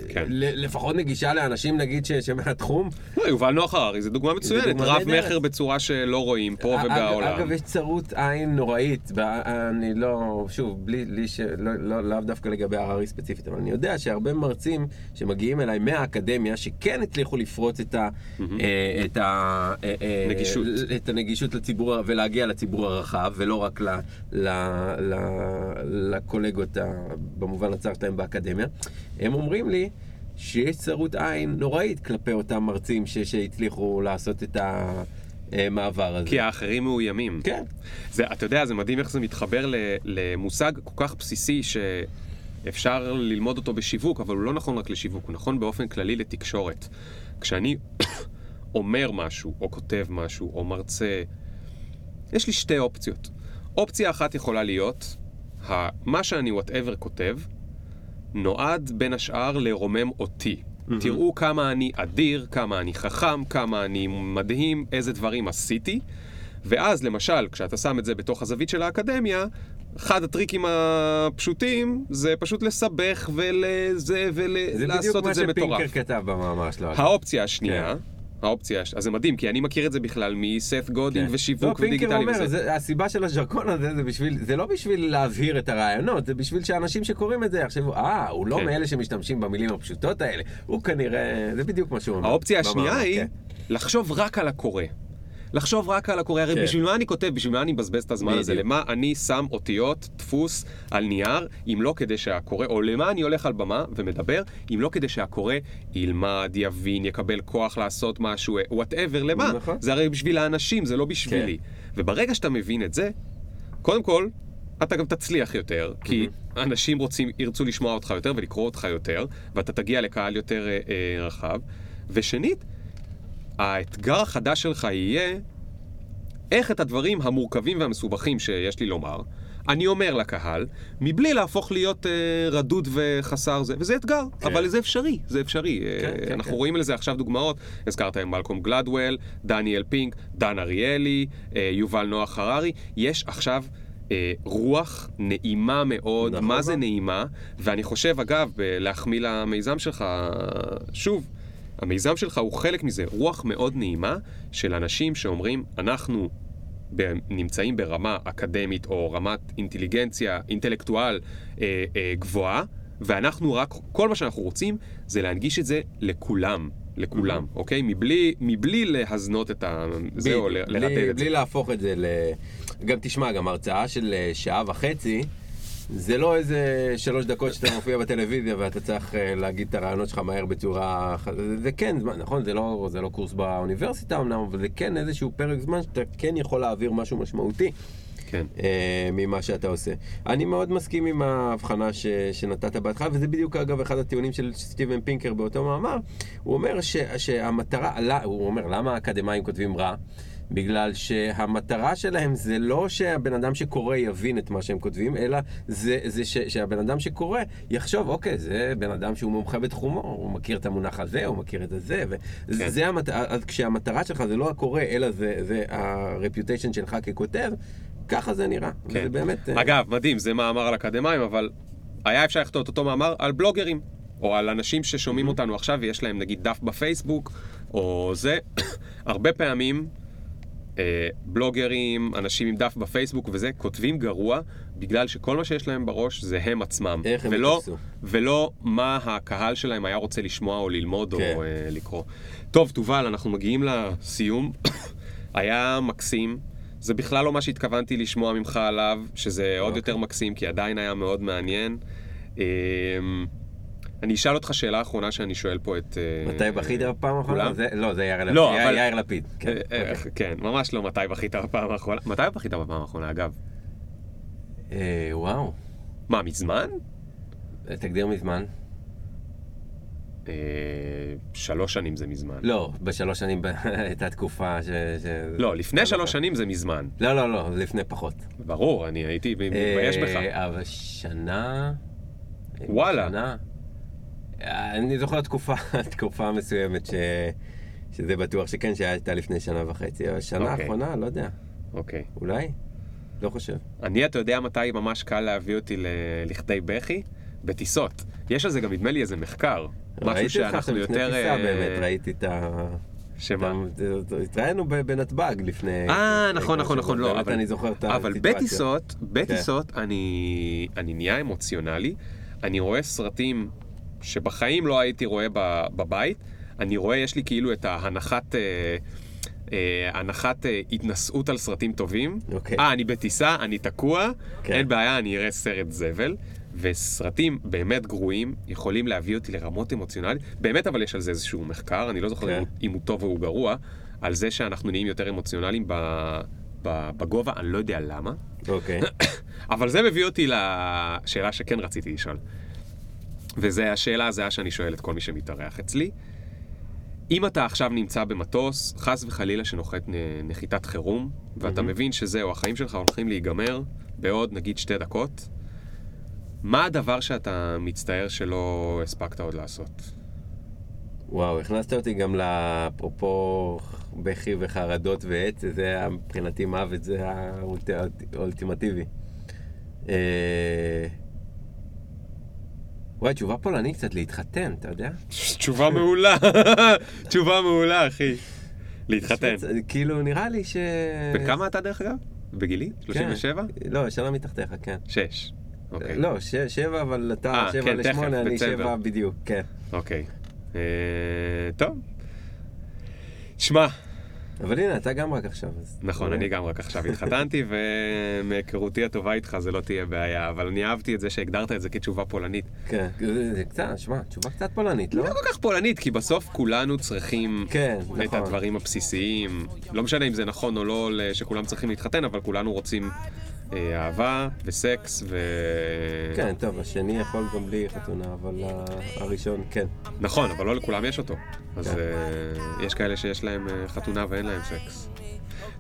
כן. לפחות נגישה לאנשים, נגיד, ש- שמהתחום. לא, יובל נוח הררי זה דוגמה מצוינת, רב. מכר בצורה שלא רואים פה אג- ובעולם. אגב, יש צרות עין נוראית. אני לא, שוב, בלי, בלי ש... לא, לא, לאו דווקא לגבי הררי ספציפית, אבל אני יודע שהרבה מרצים שמגיעים אליי מהאקדמיה, שכן הצליחו לפרוץ את ה... אה, את ה... אה, אה, נגישות. את הנגישות לציבור, ולהגיע לציבור הרחב, ולא רק ל, ל, ל, לקולגות ה, במובן הצר שלהם באקדמיה, הם אומרים לי שיש צרות עין נוראית כלפי אותם מרצים ש- שהצליחו לעשות את המעבר הזה. כי האחרים מאוימים. כן. זה, אתה יודע, זה מדהים איך זה מתחבר ל, למושג כל כך בסיסי שאפשר ללמוד אותו בשיווק, אבל הוא לא נכון רק לשיווק, הוא נכון באופן כללי לתקשורת. כשאני אומר משהו, או כותב משהו, או מרצה, יש לי שתי אופציות. אופציה אחת יכולה להיות, ה- מה שאני whatever כותב, נועד בין השאר לרומם אותי. תראו כמה אני אדיר, כמה אני חכם, כמה אני מדהים, איזה דברים עשיתי. ואז למשל, כשאתה שם את זה בתוך הזווית של האקדמיה, אחד הטריקים הפשוטים זה פשוט לסבך ולזה זה בדיוק ולעשות מה את זה מטורף. שפינקר כתב במאמר שלו. האופציה השנייה, כן. האופציה, אז זה מדהים, כי אני מכיר את זה בכלל מסת גודינג כן. ושיווק לא, ודיגיטלי אומר, וזה. זה, הסיבה של הז'רקון הזה זה בשביל, זה לא בשביל להבהיר את הרעיונות, זה בשביל שאנשים שקוראים את זה יחשבו, אה, הוא לא כן. מאלה שמשתמשים במילים הפשוטות האלה, הוא כנראה, זה בדיוק מה שהוא אומר. האופציה השנייה היא כן. לחשוב רק על הקורא. לחשוב רק על הקורא, הרי כן. בשביל מה אני כותב, בשביל מה אני מבזבז את הזמן הזה. למה אני שם אותיות, דפוס, על נייר, אם לא כדי שהקורא, או למה אני הולך על במה ומדבר, אם לא כדי שהקורא ילמד, יבין, יקבל כוח לעשות משהו, whatever, למה? נכון. זה הרי בשביל האנשים, זה לא בשבילי. וברגע שאתה מבין את זה, קודם כל, אתה גם תצליח יותר, כי אנשים רוצים, ירצו לשמוע אותך יותר ולקרוא אותך יותר, ואתה תגיע לקהל יותר אה, אה, רחב. ושנית, האתגר החדש שלך יהיה איך את הדברים המורכבים והמסובכים שיש לי לומר, אני אומר לקהל, מבלי להפוך להיות אה, רדוד וחסר זה, וזה אתגר, כן. אבל זה אפשרי, זה אפשרי. אה, כן, כן, אנחנו כן. רואים לזה עכשיו דוגמאות, הזכרת עם מלקום גלדוול, דניאל פינק, דן אריאלי, אה, יובל נוח הררי, יש עכשיו... אה, רוח נעימה מאוד, נכון. מה זה נעימה? ואני חושב, אגב, להחמיא למיזם שלך, שוב, המיזם שלך הוא חלק מזה, רוח מאוד נעימה של אנשים שאומרים, אנחנו ב- נמצאים ברמה אקדמית או רמת אינטליגנציה, אינטלקטואל אה, אה, גבוהה, ואנחנו רק, כל מה שאנחנו רוצים זה להנגיש את זה לכולם, לכולם, אוקיי? מבלי, מבלי להזנות את ה... זה או ל- בלי- לרטט את זה. בלי להפוך את זה ל... גם תשמע, גם הרצאה של אה, שעה וחצי, זה לא איזה שלוש דקות שאתה מופיע בטלוויזיה ואתה צריך אה, להגיד את הרעיונות שלך מהר בצורה... זה- זה כן, נכון, זה לא, זה לא קורס באוניברסיטה אמנם, אבל זה כן איזשהו פרק זמן שאתה כן יכול להעביר משהו משמעותי. כן. אה, ממה שאתה עושה. אני מאוד מסכים עם ההבחנה ש, שנתת בהתחלה, וזה בדיוק אגב אחד הטיעונים של סטיבן פינקר באותו מאמר. הוא אומר ש, שהמטרה, הוא אומר למה האקדמאים כותבים רע? בגלל שהמטרה שלהם זה לא שהבן אדם שקורא יבין את מה שהם כותבים, אלא זה, זה ש, שהבן אדם שקורא יחשוב, אוקיי, זה בן אדם שהוא מומחה בתחומו, הוא מכיר את המונח הזה, הוא מכיר את הזה, וזה כן. זה המת... אז כשהמטרה שלך זה לא הקורא, אלא זה, זה הרפיוטיישן שלך ככותב, ככה זה נראה. כן. וזה באמת... אה, אגב, מדהים, זה מאמר על אקדמאים, אבל היה אפשר לכתוב את אותו מאמר על בלוגרים, או על אנשים ששומעים אותנו עכשיו ויש להם נגיד דף בפייסבוק, או זה. הרבה פעמים בלוגרים, אנשים עם דף בפייסבוק וזה, כותבים גרוע, בגלל שכל מה שיש להם בראש זה הם עצמם. איך הם ולא, יתפסו. ולא מה הקהל שלהם היה רוצה לשמוע או ללמוד כן. או אה, לקרוא. טוב, תובל, אנחנו מגיעים לסיום. היה מקסים. זה בכלל לא מה שהתכוונתי לשמוע ממך עליו, שזה עוד אוקיי. יותר מקסים, כי עדיין היה מאוד מעניין. אמ, אני אשאל אותך שאלה אחרונה שאני שואל פה את... אה, מתי בכית בפעם האחרונה? לא, זה יאיר לפיד. לא, אבל- יאיר לפיד. כן, אה, אה, אוקיי. כן, ממש לא מתי בכית בפעם האחרונה. מתי בכית בפעם האחרונה, אגב? אה, וואו, מה, מזמן? תגדיר מזמן. אה, שלוש שנים זה מזמן. לא, בשלוש שנים הייתה תקופה ש... ש- לא, לפני שלוש שנים זה מזמן. לא, לא, לא, לפני פחות. ברור, אני הייתי מתבייש בך. אה, אבל שנה... וואלה. שנה... אה, אני זוכר תקופה, תקופה מסוימת ש... שזה בטוח שכן, שהייתה לפני שנה וחצי. אבל שנה אוקיי. האחרונה, לא יודע. אוקיי. אולי? לא חושב. אני, אתה יודע מתי ממש קל להביא אותי ל- לכדי בכי? בטיסות. יש על זה גם, נדמה לי, איזה מחקר. משהו ראיתי אותך לפני יותר... טיסה אה, באמת, ראיתי את ה... שמה? התראינו בנתב"ג לפני... אה, נכון, כמה נכון, נכון, לא, אבל... אני זוכר את אבל הסיטואציה. כן. בטיסות, בטיסות אני, אני נהיה אמוציונלי. אני רואה סרטים שבחיים לא הייתי רואה בבית. אני רואה, יש לי כאילו את ההנחת... אה, אה, הנחת אה, התנשאות על סרטים טובים. אוקיי. אה, אני בטיסה, אני תקוע, כן. אין בעיה, אני אראה סרט זבל. וסרטים באמת גרועים יכולים להביא אותי לרמות אמוציונליות, באמת אבל יש על זה איזשהו מחקר, אני לא זוכר כן. אם הוא- אם הוא טוב או הוא גרוע, על זה שאנחנו נהיים יותר אמוציונליים ב- ב- בגובה, אני לא יודע למה, אוקיי. אבל זה מביא אותי לשאלה שכן רציתי לשאול. וזו השאלה הזהה שאני שואל את כל מי שמתארח אצלי. אם אתה עכשיו נמצא במטוס, חס וחלילה שנוחת נחיתת חירום, ואתה מבין שזהו, החיים שלך הולכים להיגמר בעוד נגיד שתי דקות, מה הדבר שאתה מצטער שלא הספקת עוד לעשות? וואו, הכנסת אותי גם לאפרופו בכי וחרדות ועץ, זה היה מבחינתי מוות, זה האולט- האולטימטיבי. אה, וואי, תשובה פולנית קצת להתחתן, אתה יודע? תשובה מעולה, תשובה מעולה, אחי. להתחתן. כאילו, נראה לי ש... בן כמה אתה דרך אגב? בגילי? 37? כן. לא, שנה מתחתיך, כן. 6. אוקיי. לא, שבע, אבל אתה אה, שבע כן, לשמונה, אני. שבע בדיוק, כן. אוקיי. אה, טוב. שמע, אבל הנה, אתה גם רק עכשיו. אז- נכון, אני גם רק עכשיו התחתנתי, ומהיכרותי הטובה איתך זה לא תהיה בעיה, אבל אני אהבתי את זה שהגדרת את זה כתשובה פולנית. כן, זה קצת, שמע, תשובה קצת פולנית, לא? לא כל כך פולנית, כי בסוף כולנו צריכים כן, את נכון. הדברים הבסיסיים. לא משנה אם זה נכון או לא שכולם צריכים להתחתן, אבל כולנו רוצים אהבה וסקס ו... כן, טוב, השני יכול גם בלי חתונה, אבל הראשון, כן. נכון, אבל לא לכולם יש אותו. אז כן. אה, יש כאלה שיש להם אה, חתונה ואין להם סקס.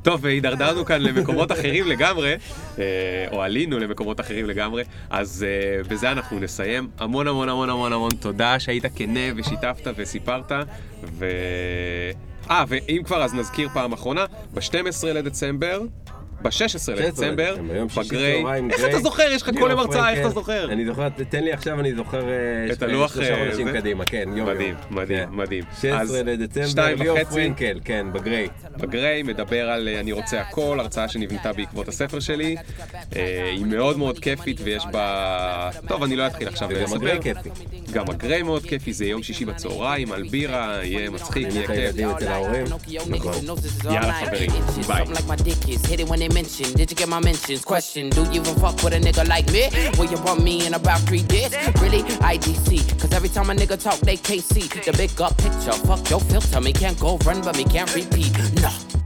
טוב, והידרדרנו כאן למקומות אחרים לגמרי, אה, או עלינו למקומות אחרים לגמרי, אז בזה אנחנו נסיים. המון המון המון המון המון תודה שהיית כנה ושיתפת וסיפרת, ו... אה, ואם כבר אז נזכיר פעם אחרונה, ב-12 לדצמבר, ב-16 לדצמבר, יום שישי בגריי, איך. אתה זוכר? יש לך כל יום הרצאה, איך פרנקל. אתה זוכר? אני זוכר, תן לי עכשיו, אני זוכר אה, את הלוח, שלושה אה, חודשים? קדימה, כן, יום יום. מדהים, מדהים, כן. מדהים. 16 אז לדצמבר, וחצי. פרנקל, כן, בגריי. בגריי מדבר על אה, אני רוצה הכל, הרצאה שנבנתה בעקבות הספר שלי. היא מאוד מאוד כיפית ויש בה... טוב, אני לא אתחיל עכשיו וגם לספר. הגריי כיפי. גם הגריי מאוד כיפי, זה יום שישי בצהריים, על בירה, יהיה מצחיק, יהיה את כיף. יאללה, חברים, ביי. Something like my dick is hit it when they mention. Did you get my mentions? Question: Do you even fuck with a nigga like me? Will you want me in about three days? Really? IDC. Cause every time a nigga talk, they see the big up picture. Fuck your filter. Me can't go run, but me can't repeat. Nah.